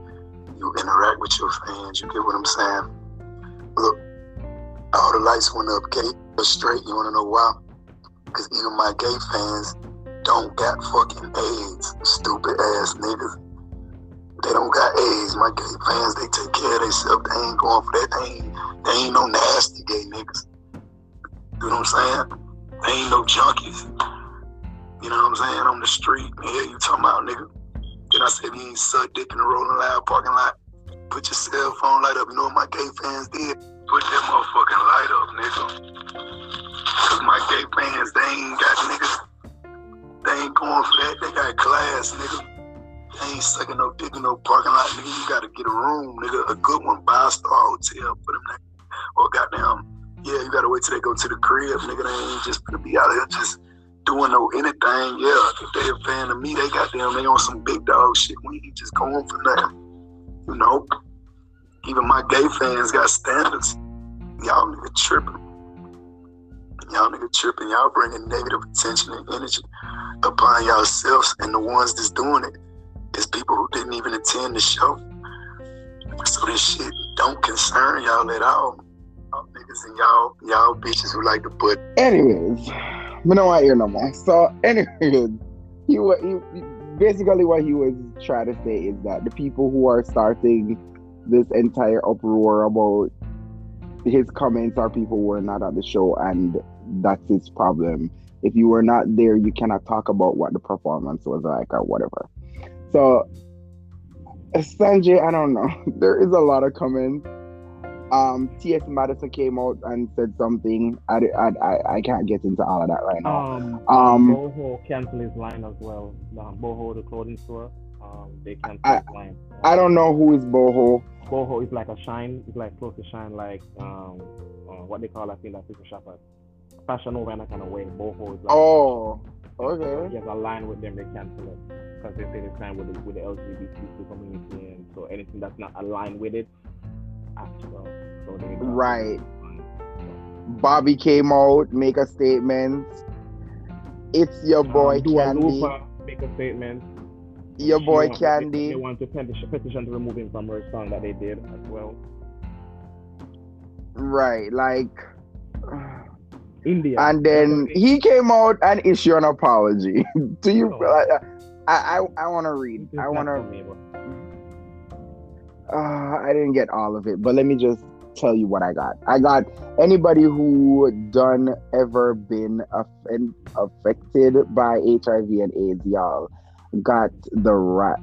You interact with your fans. You get what I'm saying? Look, all the lights went up, gay straight. You want to know why? Because even my gay fans don't got fucking AIDS, stupid ass niggas. They don't got AIDS. My gay fans, they take care of themselves. They ain't going for that. They ain't, they ain't no nasty gay niggas. You know what I'm saying? They ain't no junkies. You know what I'm saying? On the street. Yeah, you talking about nigga. Then I said, you ain't suck dick in the rolling loud parking lot. Put your cell phone light up. You know what my gay fans did? Put that motherfucking light up, nigga. Cause my gay fans, they ain't got niggas they ain't going for that. They got class, nigga. Ain't sucking no dick in no parking lot, nigga. You gotta get a room, nigga. A good one, a star hotel for them nigga. Or goddamn, yeah, you gotta wait till they go to the crib, nigga. They ain't just gonna be out here just doing no anything. Yeah, if they a fan of me, they them. They on some big dog shit. We ain't just going for nothing. You know? Even my gay fans got standards. Y'all nigga tripping. Y'all nigga tripping. Y'all bringing negative attention and energy upon yourselves, and the ones that's doing it is people who didn't even attend the show. So this shit don't concern y'all at all. Y'all niggas and y'all y'all bitches who like to put. Anyways, we don't hear no more. So, anyways, he, he basically what he was trying to say is that the people who are starting this entire uproar about his comments are people who were not at the show, and that's his problem if you were not there, you cannot talk about what the performance was like or whatever. So, Sanjay, I don't know. There is a lot of comments. Um, T.S. Madison came out and said something. I, I, I, I can't get into all of that right now. Um, um Boho canceled his line as well. Um, Boho, the clothing store, um, they canceled I, his line. I don't know who is Boho. Boho is like a shine. It's like close to shine, like um, uh, what they call I think that people shop at Fashion over in a kind of way. Boho is like, oh, okay. He has a line with them, they cancel it because they say they sign with the, with the LGBTQ community, and so anything that's not aligned with it, as well. So they right. Bobby came out, make a statement. It's your um, boy um, Kandi. make a statement. Your boy Kandi. They want to petition, petition to remove him from her song that they did as well. Right, like. India. And then he came out and issued an apology. Do you? Oh. I I, I want to read. I want to. Uh, I didn't get all of it, but let me just tell you what I got. I got anybody who done ever been aff- affected by HIV and AIDS, y'all got the right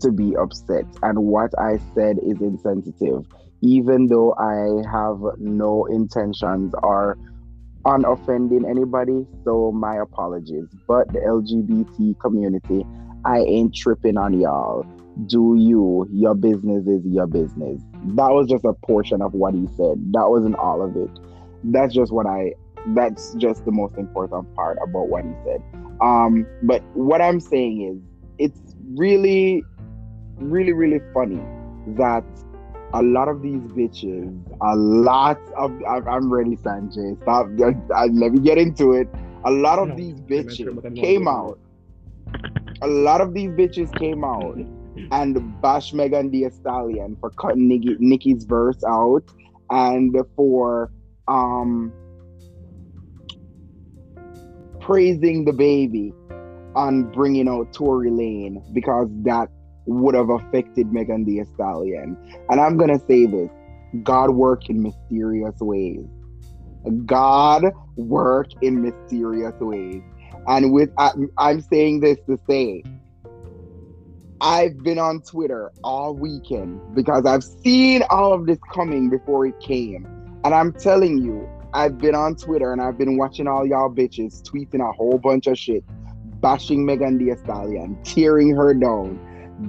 to be upset. And what I said is insensitive, even though I have no intentions or on offending anybody, so my apologies. But the LGBT community, I ain't tripping on y'all. Do you? Your business is your business. That was just a portion of what he said. That wasn't all of it. That's just what I that's just the most important part about what he said. Um, but what I'm saying is it's really, really, really funny that a lot of these bitches, a lot of I'm ready, Sanjay. Stop. let me get into it. A lot of these bitches came out. A lot of these bitches came out and bash Megan Thee Stallion for cutting Nicki, Nicki's verse out and for um praising DaBaby on bringing out Tory Lanez because that would have affected Megan Thee Stallion. And I'm gonna say this: God work in mysterious ways. God work in mysterious ways. And with I, I'm saying this to say, I've been on Twitter all weekend because I've seen all of this coming before it came. And I'm telling you, I've been on Twitter and I've been watching all y'all bitches tweeting a whole bunch of shit, bashing Megan Thee Stallion, tearing her down,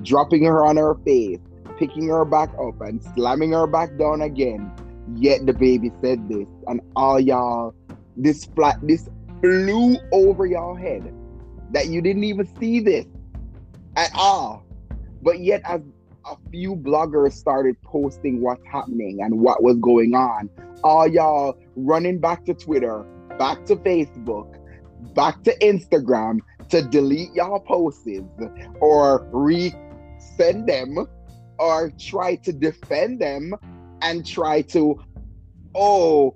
dropping her on her face, picking her back up, and slamming her back down again. Yet DaBaby said this, and all y'all, this flat, this flew over y'all head that you didn't even see this at all. But yet, as a few bloggers started posting what's happening and what was going on, all y'all running back to Twitter, back to Facebook, back to Instagram to delete y'all posts or resend them or try to defend them and try to, oh,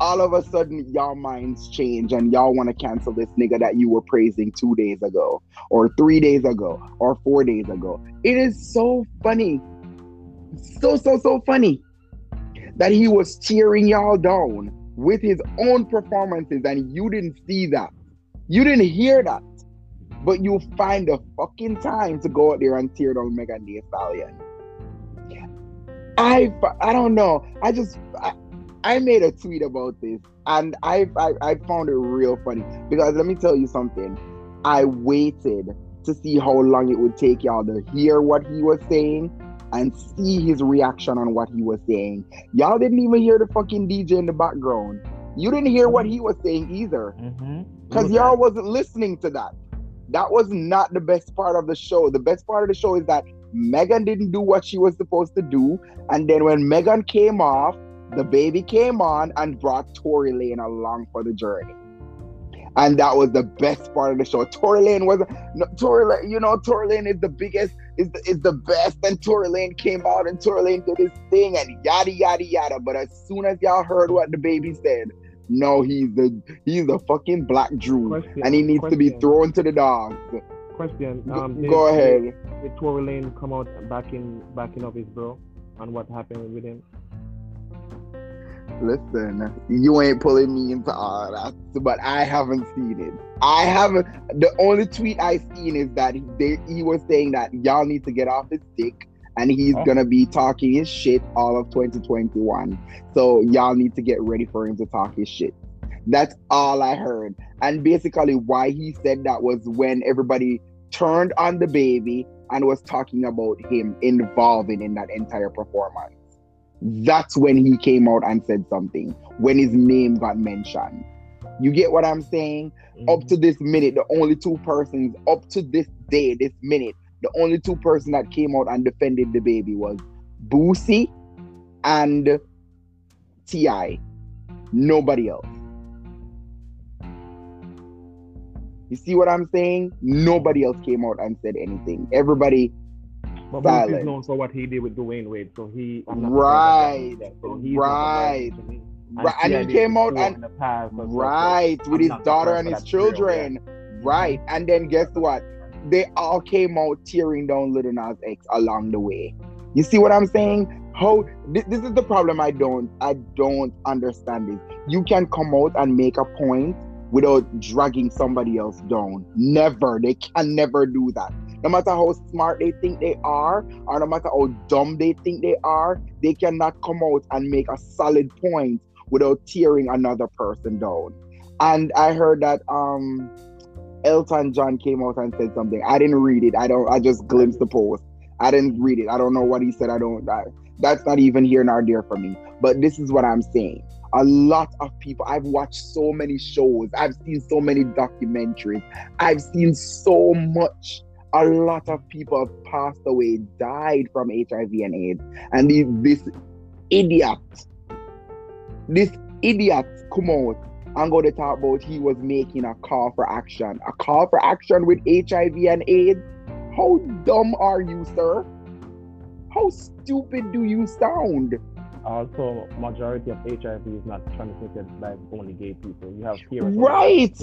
all of a sudden y'all minds change and y'all want to cancel this nigga that you were praising two days ago or three days ago or four days ago. It is so funny. So, so, so funny that he was tearing y'all down with his own performances and you didn't see that. You didn't hear that. But you find the fucking time to go out there and tear down Megan Thee Stallion. I I don't know. I just I, I made a tweet about this and I, I I found it real funny because let me tell you something. I waited to see how long it would take y'all to hear what he was saying and see his reaction on what he was saying. Y'all didn't even hear the fucking DJ in the background. You didn't hear what he was saying either. Because mm-hmm. y'all wasn't listening to that. That was not the best part of the show. The best part of the show is that Megan didn't do what she was supposed to do. And then when Megan came off, DaBaby came on and brought Tory Lanez along for the journey. And that was the best part of the show. Tory Lanez was no, Tory Lanez, you know, Tory Lanez is the biggest, is the, is the best. And Tory Lanez came out and Tory Lanez did his thing and yada yada yada. But as soon as y'all heard what DaBaby said, no, he's the he's the fucking black Jew, question, and he needs question. to be thrown to the dogs. Question. Um, did, go ahead. Did, did Tory Lanez come out backing backing up his bro, and what happened with him? Listen, you ain't pulling me into all that, but I haven't seen it. I haven't. The only tweet I seen is that he, they, he was saying that y'all need to get off his dick, and he's oh. gonna be talking his shit all of 2021. So y'all need to get ready for him to talk his shit. That's all I heard. And basically, why he said that was when everybody turned on DaBaby and was talking about him involving in that entire performance that's when he came out and said something when his name got mentioned you get what i'm saying mm-hmm. up to this minute the only two persons up to this day this minute the only two person that came out and defended DaBaby was Boosie and T.I. nobody else. You see what i'm saying? Nobody else came out and said anything. Everybody but Bruce is known for what he did with Dwyane Wade, so he right, so right. Right, and he came out and right. With his daughter and his children, right. And then guess what? They all came out tearing down Little Nas X along the way. You see what I'm saying? How this, this is the problem I don't I don't understand it. You can come out and make a point without dragging somebody else down. Never. They can never do that. No matter how smart they think they are, or no matter how dumb they think they are, they cannot come out and make a solid point without tearing another person down. And I heard that um Elton John came out and said something. I didn't read it. I don't I just glimpsed the post. I didn't read it. I don't know what he said. I don't I, that's not even here nor there for me. But this is what I'm saying. A lot of people, I've watched so many shows, I've seen so many documentaries, I've seen so much a lot of people have passed away, died from HIV and AIDS. And this, this idiot, this idiot come out and go to talk about he was making a call for action. A call for action with HIV and AIDS? How dumb are you, sir? How stupid do you sound? Also, majority of HIV is not transmitted by only gay people. You have here right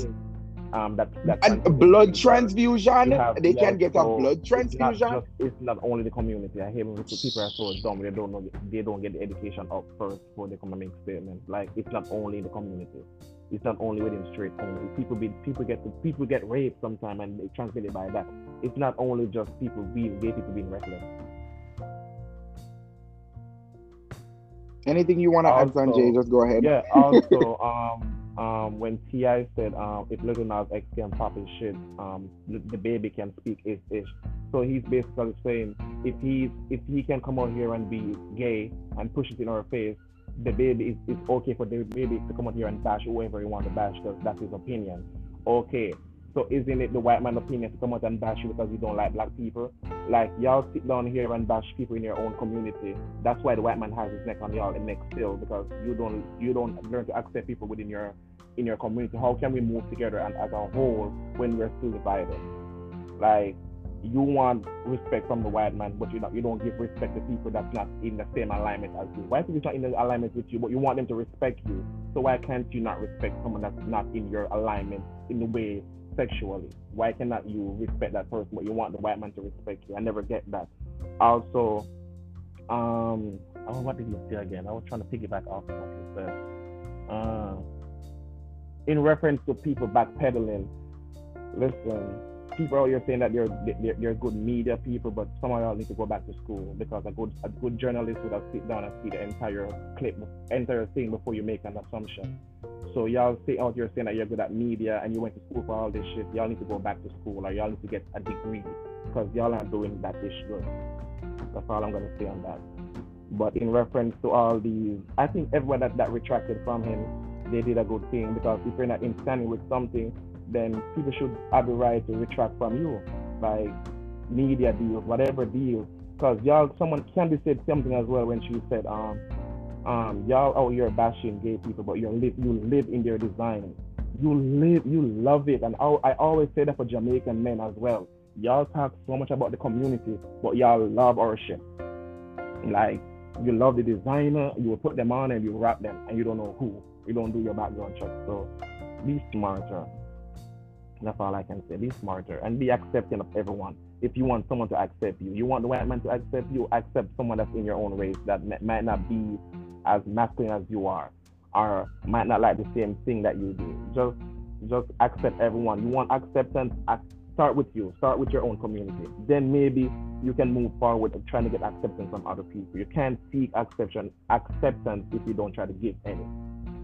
um, that, that and blood transfusion. Have, they can get a blood transfusion. It's not, just, it's not, only the community. I hear people are so dumb. They don't know. They don't get the education up first before they come and make statements. Like it's not only the community. It's not only within straight only. People be people get people get raped sometimes and they transmit it by that. It's not only just people being gay people being reckless. Anything you want to add, Sanjay? Just go ahead. Yeah. Also, um um, when T.I. said um, if Little Nas X can pop his shit, um, the, the, baby can speak his ish. So he's basically saying if he's if he can come out here and be gay and push it in our face, DaBaby is it's okay for DaBaby to come out here and bash whoever he wants to bash because that's his opinion. Okay, So isn't it the white man opinion to come out and bash you because you don't like black people? Like y'all sit down here and bash people in your own community. That's why the white man has his neck on y'all and neck still because you don't you don't learn to accept people within your in your community. How can we move together and as a whole when we're still divided? Like you want respect from the white man, but you don't you don't give respect to people that's not in the same alignment as you. White people not in the alignment with you, but you want them to respect you. So why can't you not respect someone that's not in your alignment in the way sexually? Why cannot you respect that person, but you want the white man to respect you? I never get that. Also, um, oh, what did you say again? I was trying to piggyback off of what you said. Uh, in reference to people backpedaling, listen, people out here saying that they're, they're, good media people, but some of y'all need to go back to school because a good a good journalist would have sit down and see the entire clip, entire thing before you make an assumption. So y'all say oh, out here saying that you're good at media and you went to school for all this shit. Y'all need to go back to school or y'all need to get a degree because y'all aren't doing that ish good. That's all I'm gonna say on that. But in reference to all these, I think everyone that, that retracted from him, they did a good thing because if you're not in standing with something, then people should have the right to retract from you, by media deals, whatever deal. Because y'all, someone Candy said something as well when she said, um, um, y'all out here bashing gay people, but you live, you live in their design. You live, you love it, and I, I always say that for Jamaican men as well. Y'all talk so much about the community, but y'all love our shit. Like you love the designer, you will put them on and you wrap them, and you don't know who. You don't do your background check. So be smarter. That's all I can say. Be smarter and be accepting of everyone. If you want someone to accept you, you want the white man to accept you, accept someone that's in your own race that might not be as masculine as you are, or might not like the same thing that you do. Just, just accept everyone. You want acceptance? Start with you. Start with your own community. Then maybe you can move forward and trying to get acceptance from other people. You can't seek acceptance acceptance if you don't try to give any.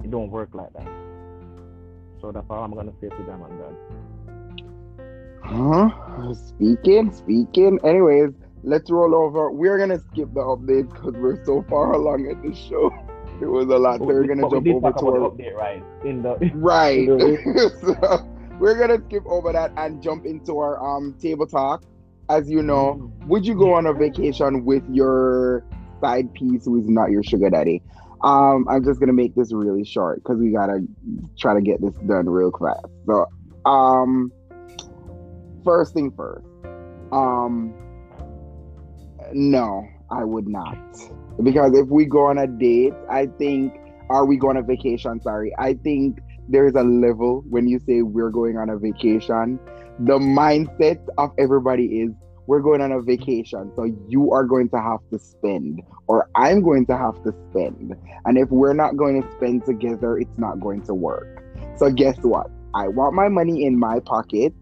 It don't work like that. So that's all I'm gonna say to them on that. Huh? Speaking, speaking. Anyways, let's roll over. We're gonna skip the updates because we're so far along in the show. It was a lot. So we're gonna jump over to our update, right? In the right. So we're gonna skip over that and jump into our um table talk. As you know, mm. would you go on a vacation with your side piece who is not your sugar daddy? Um, I'm just gonna make this really short because we gotta try to get this done real fast. So, um, first thing first, um, no, I would not, because if we go on a date, I think, are we going on a vacation? Sorry, I think there's a level when you say we're going on a vacation. The mindset of everybody is we're going on a vacation, so you are going to have to spend, or I'm going to have to spend. And if we're not going to spend together, it's not going to work. So, guess what? I want my money in my pocket.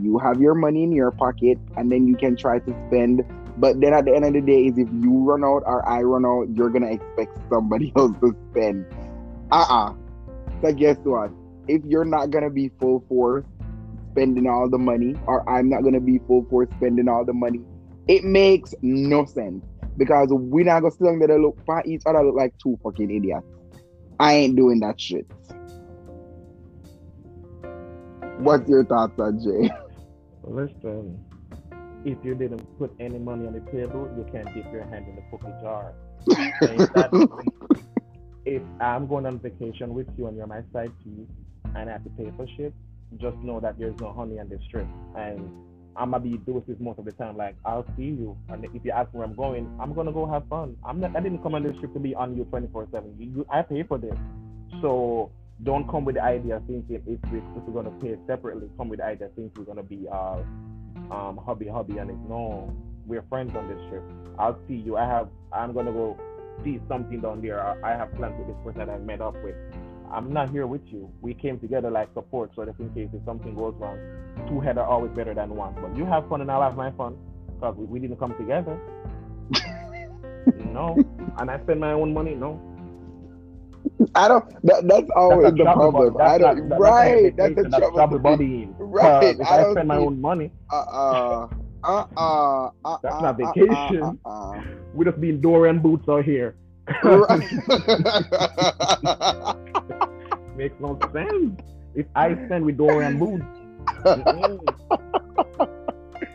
You have your money in your pocket, and then you can try to spend. But then at the end of the day, is if you run out or I run out, you're gonna expect somebody else to spend. Uh-uh. So guess what? If you're not gonna be full force, spending all the money or I'm not gonna be full for spending all the money. It makes no sense because we're not gonna sit there look for each other look like two fucking idiots. I ain't doing that shit. What's your thoughts on Jay? Listen, if you didn't put any money on the table, you can't dip your hand in the cookie jar. if I'm going on vacation with you and you're my side piece and I have to pay for shit, just know that there's no honey on this trip. And I'm gonna be doing this most of the time. Like I'll see you, and if you ask where I'm going, I'm gonna go have fun. I'm not. I didn't come on this trip to be on you 24/7. You, I pay for this, so don't come with the idea thinking if, we, we're gonna pay separately. Come with the idea thinking we're gonna be uh um hobby hobby, and it's no. We're friends on this trip. I'll see you. I have. I'm gonna go see something down there. I have plans with this person that I met up with. I'm not here with you. We came together like support, so that in case if something goes wrong, two heads are always better than one. But you have fun and I'll have my fun because we, we didn't come together. no, and I spend my own money. No. I don't. That, that's always that's the problem. I don't. Not, right. That's, that's the trouble. buddy. Right. If I, I spend my own money. Uh. uh uh uh, uh That's uh, not vacation. Uh, uh, uh, we just being Dorian boots out here. Makes no sense. If I spend with Dorian boots,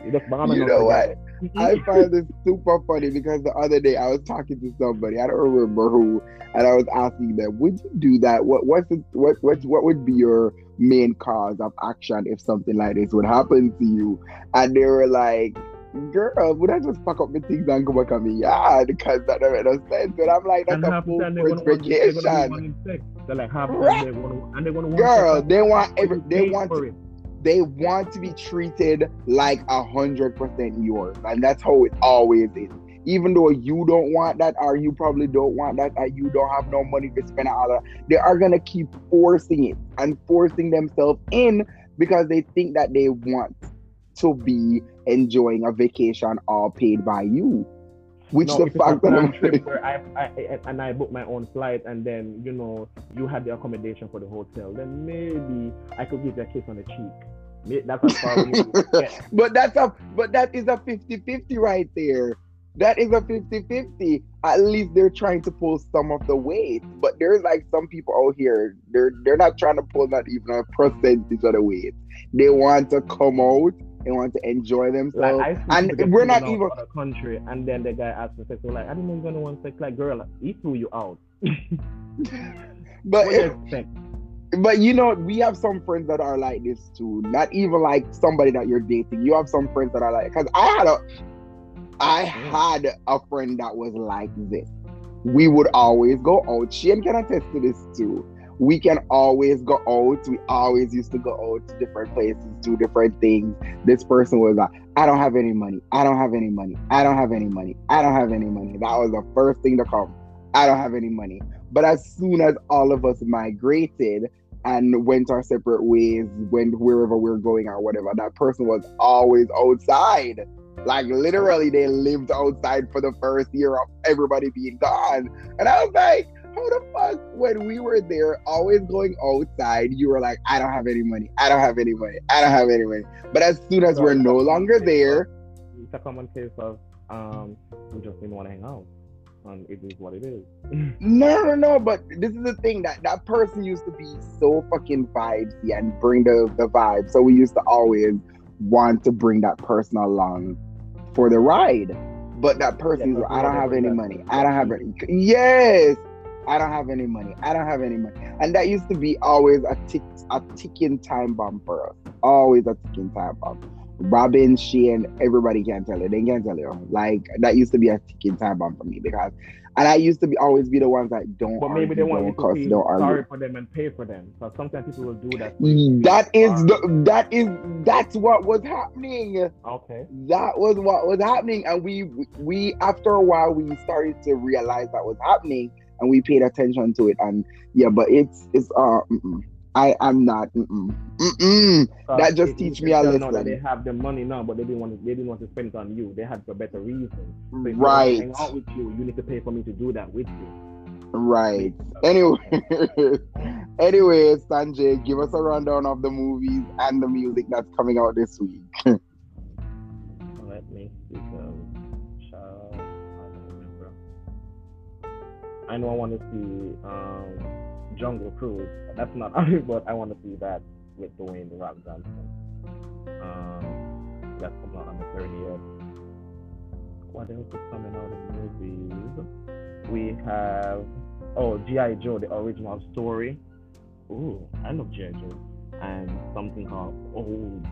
you know what? I find this super funny because the other day I was talking to somebody, I don't remember who, and I was asking them, "Would you do that? What what's the, what what what would be your main cause of action if something like this would happen to you?" And they were like, "Girl, would I just pack up my things and go back on my yard because that doesn't make no sense?" And I'm like, "That's a full vacation." They're like half right. they want and they want to Girl, they want every they want to, they want to be treated like a hundred percent yours, and that's how it always is. Even though you don't want that, or you probably don't want that, or you don't have no money to spend all that, they are gonna keep forcing it and forcing themselves in because they think that they want to be enjoying a vacation all paid by you. Which no, the fact that I'm trip where I, I, and I booked my own flight and then you know you had the accommodation for the hotel, then maybe I could give you a kiss on the cheek. That's as far as But that's a but that is a 50-50 right there. That is a 50-50. At least they're trying to pull some of the weight. But there's like some people out here, they're they're not trying to pull not even a percentage of the weight. They want to come out they want to enjoy themselves. Like, and we're not even a country. And then the guy asked me, so like, I didn't even gonna want sex. Like, girl, he threw you out. but if, but you know, we have some friends that are like this too. Not even like somebody that you're dating. You have some friends that are like, because I had a, I had a friend that was like this. We would always go out. She and can attest to this too we can always go out. We always used to go out to different places, do different things. This person was like, I don't have any money. I don't have any money. I don't have any money. I don't have any money. That was the first thing to come. I don't have any money. But as soon as all of us migrated and went our separate ways, went wherever we we're going or whatever, that person was always outside. Like literally, they lived outside for the first year of everybody being gone. And I was like, how the fuck when we were there always going outside you were like i don't have any money. I don't have any money. I don't have any money. But as soon as so we're no longer there it's a common case of um we just didn't want to hang out. And it is what it is. No no no but this is the thing that that person used to be so fucking vibesy and bring the the vibe. So we used to always want to bring that person along for the ride. But that person yeah, I don't have any money. I don't have any. Yes, I don't have any money. I don't have any money. And that used to be always a tick a ticking time bomb for us. Always a ticking time bomb. Robin, she and everybody can tell you. They can tell you. Like that used to be a ticking time bomb for me because and I used to be always be the ones that don't. But maybe they want you to feel sorry argue. for them and pay for them. So sometimes people will do that. Mm. That is the, that is that's what was happening. Okay. That was what was happening, and we we after a while we started to realize that was happening, and we paid attention to it. And yeah, but it's it's uh. Mm-mm. I am not. Mm-mm. Mm-mm. that just teach me a lesson. That they have the money now, but they didn't want to. They didn't want to spend it on you. They had a better reason. So right. Hang out with you. You need to pay for me to do that with you. Right. Anyway, anyway, Sanjay, give us a rundown of the movies and the music that's coming out this week. I know I want to see um, Jungle Cruise. That's not on it, but I want to see that with Dwayne the Rock Johnson. Um, that's coming out on the 30th. What else is coming out in movies? We have oh G.I. Joe, the original story. Ooh, I love G.I. Joe. And something called Old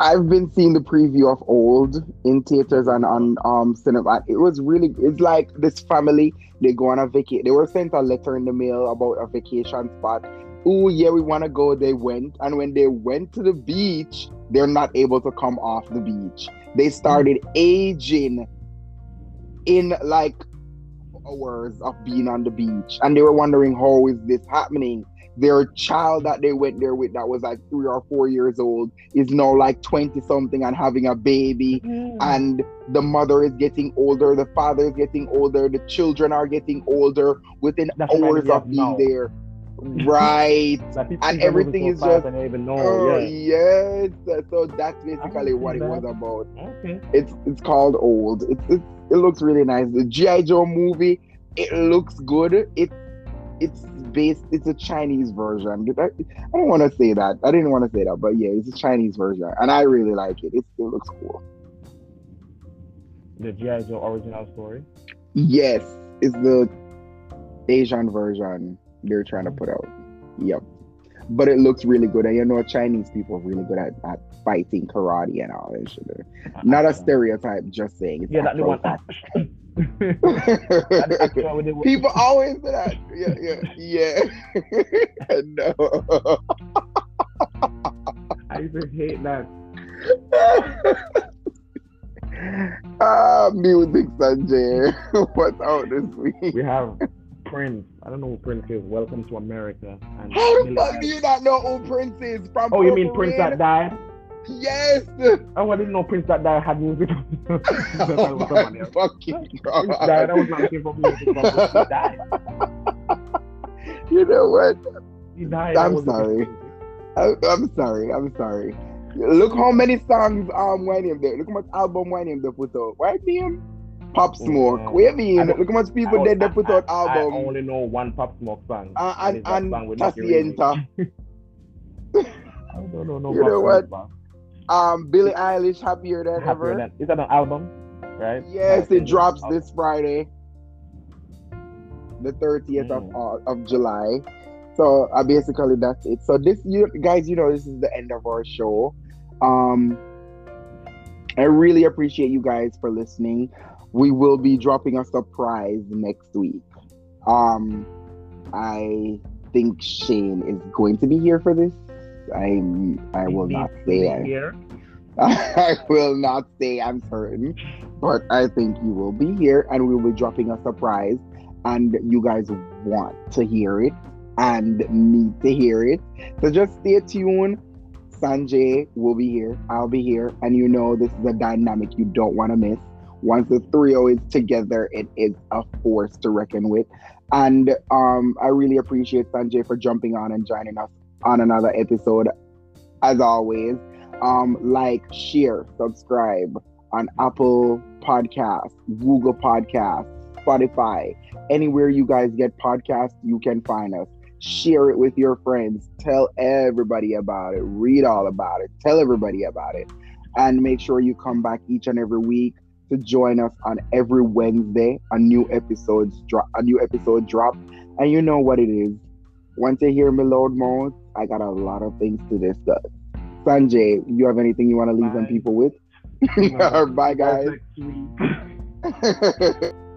I've been seeing the preview of Old in theaters and on um cinema. It was really it's like this family they go on a vacation. They were sent a letter in the mail about a vacation spot. Oh yeah, we want to go. They went, and when they went to the beach, they're not able to come off the beach. They started aging in like hours of being on the beach, and they were wondering how is this happening their child that they went there with that was like three or four years old is now like 20 something and having a baby. Mm. and the mother is getting older the father is getting older the children are getting older within That's hours of being there. Right. And everything is just I even know. Oh, yeah. yes. So that's basically what it was about. Okay. It's it's called old. It's, it's it looks really nice. The gi joe movie it looks good. It's it's based. It's a Chinese version. I, I don't want to say that. I didn't want to say that, but yeah, it's a Chinese version, and I really like it. It still looks cool. The GI Joe original story. Yes, it's the Asian version they're trying to put out. Yep. But it looks really good. And you know, Chinese people are really good at, at fighting karate and all that shit. Not a uh-huh. stereotype, just saying. It's Yeah, that the one. actual That the fact. actual with the- people always say that. Yeah, yeah, yeah. no. I used to hate that. ah, music Sanjay. What's out this week? We have Prince. I don't know who Prince is. Welcome to America. And How the fuck do you not know who Prince is from? Oh, you mean Prince that died? Yes. I didn't know Prince that died had music. oh my fucking Prince died. I was not looking for music. from Prince. He died. You know what? He died. I'm I was looking for sorry. I, I'm sorry. I'm sorry. Look how many songs um why name there. Look how much album why name they put out. Right name? Pop Smoke. Mm. Where mean? Look how much people did they put out I, I only know one Pop Smoke song. Uh, and that and Nicky Tasienta. I don't know no You know Pop Smoke what? song. Um Billie Eilish happier than Happier ever. Than- Is that an album? Right? Yes, it drops okay. this Friday, the 30th of Mm. uh, of July. So uh, basically, that's it. So this, you guys, you know, this is the end of our show. Um, I really appreciate you guys for listening. We will be dropping a surprise next week. Um, I think Shane is going to be here for this. I I will not say I. I will not say I'm certain, but I think you will be here and we'll be dropping a surprise. And you guys want to hear it and need to hear it. So just stay tuned. Sanjay will be here. I'll be here. And you know, this is a dynamic you don't want to miss. Once the trio is together, it is a force to reckon with. And um, I really appreciate Sanjay for jumping on and joining us on another episode. As always, um, like, share, subscribe on Apple Podcasts, Google Podcasts, Spotify, anywhere you guys get podcasts, you can find us. Share it with your friends. Tell everybody about it. Read all about it. Tell everybody about it. And make sure you come back each and every week to join us on every Wednesday. A new episodes drop. A new episode drop. And you know what it is. Once you hear me loud mouth, I got a lot of things to discuss. Sanjay, you have anything you want to leave them people with? No. Bye, guys.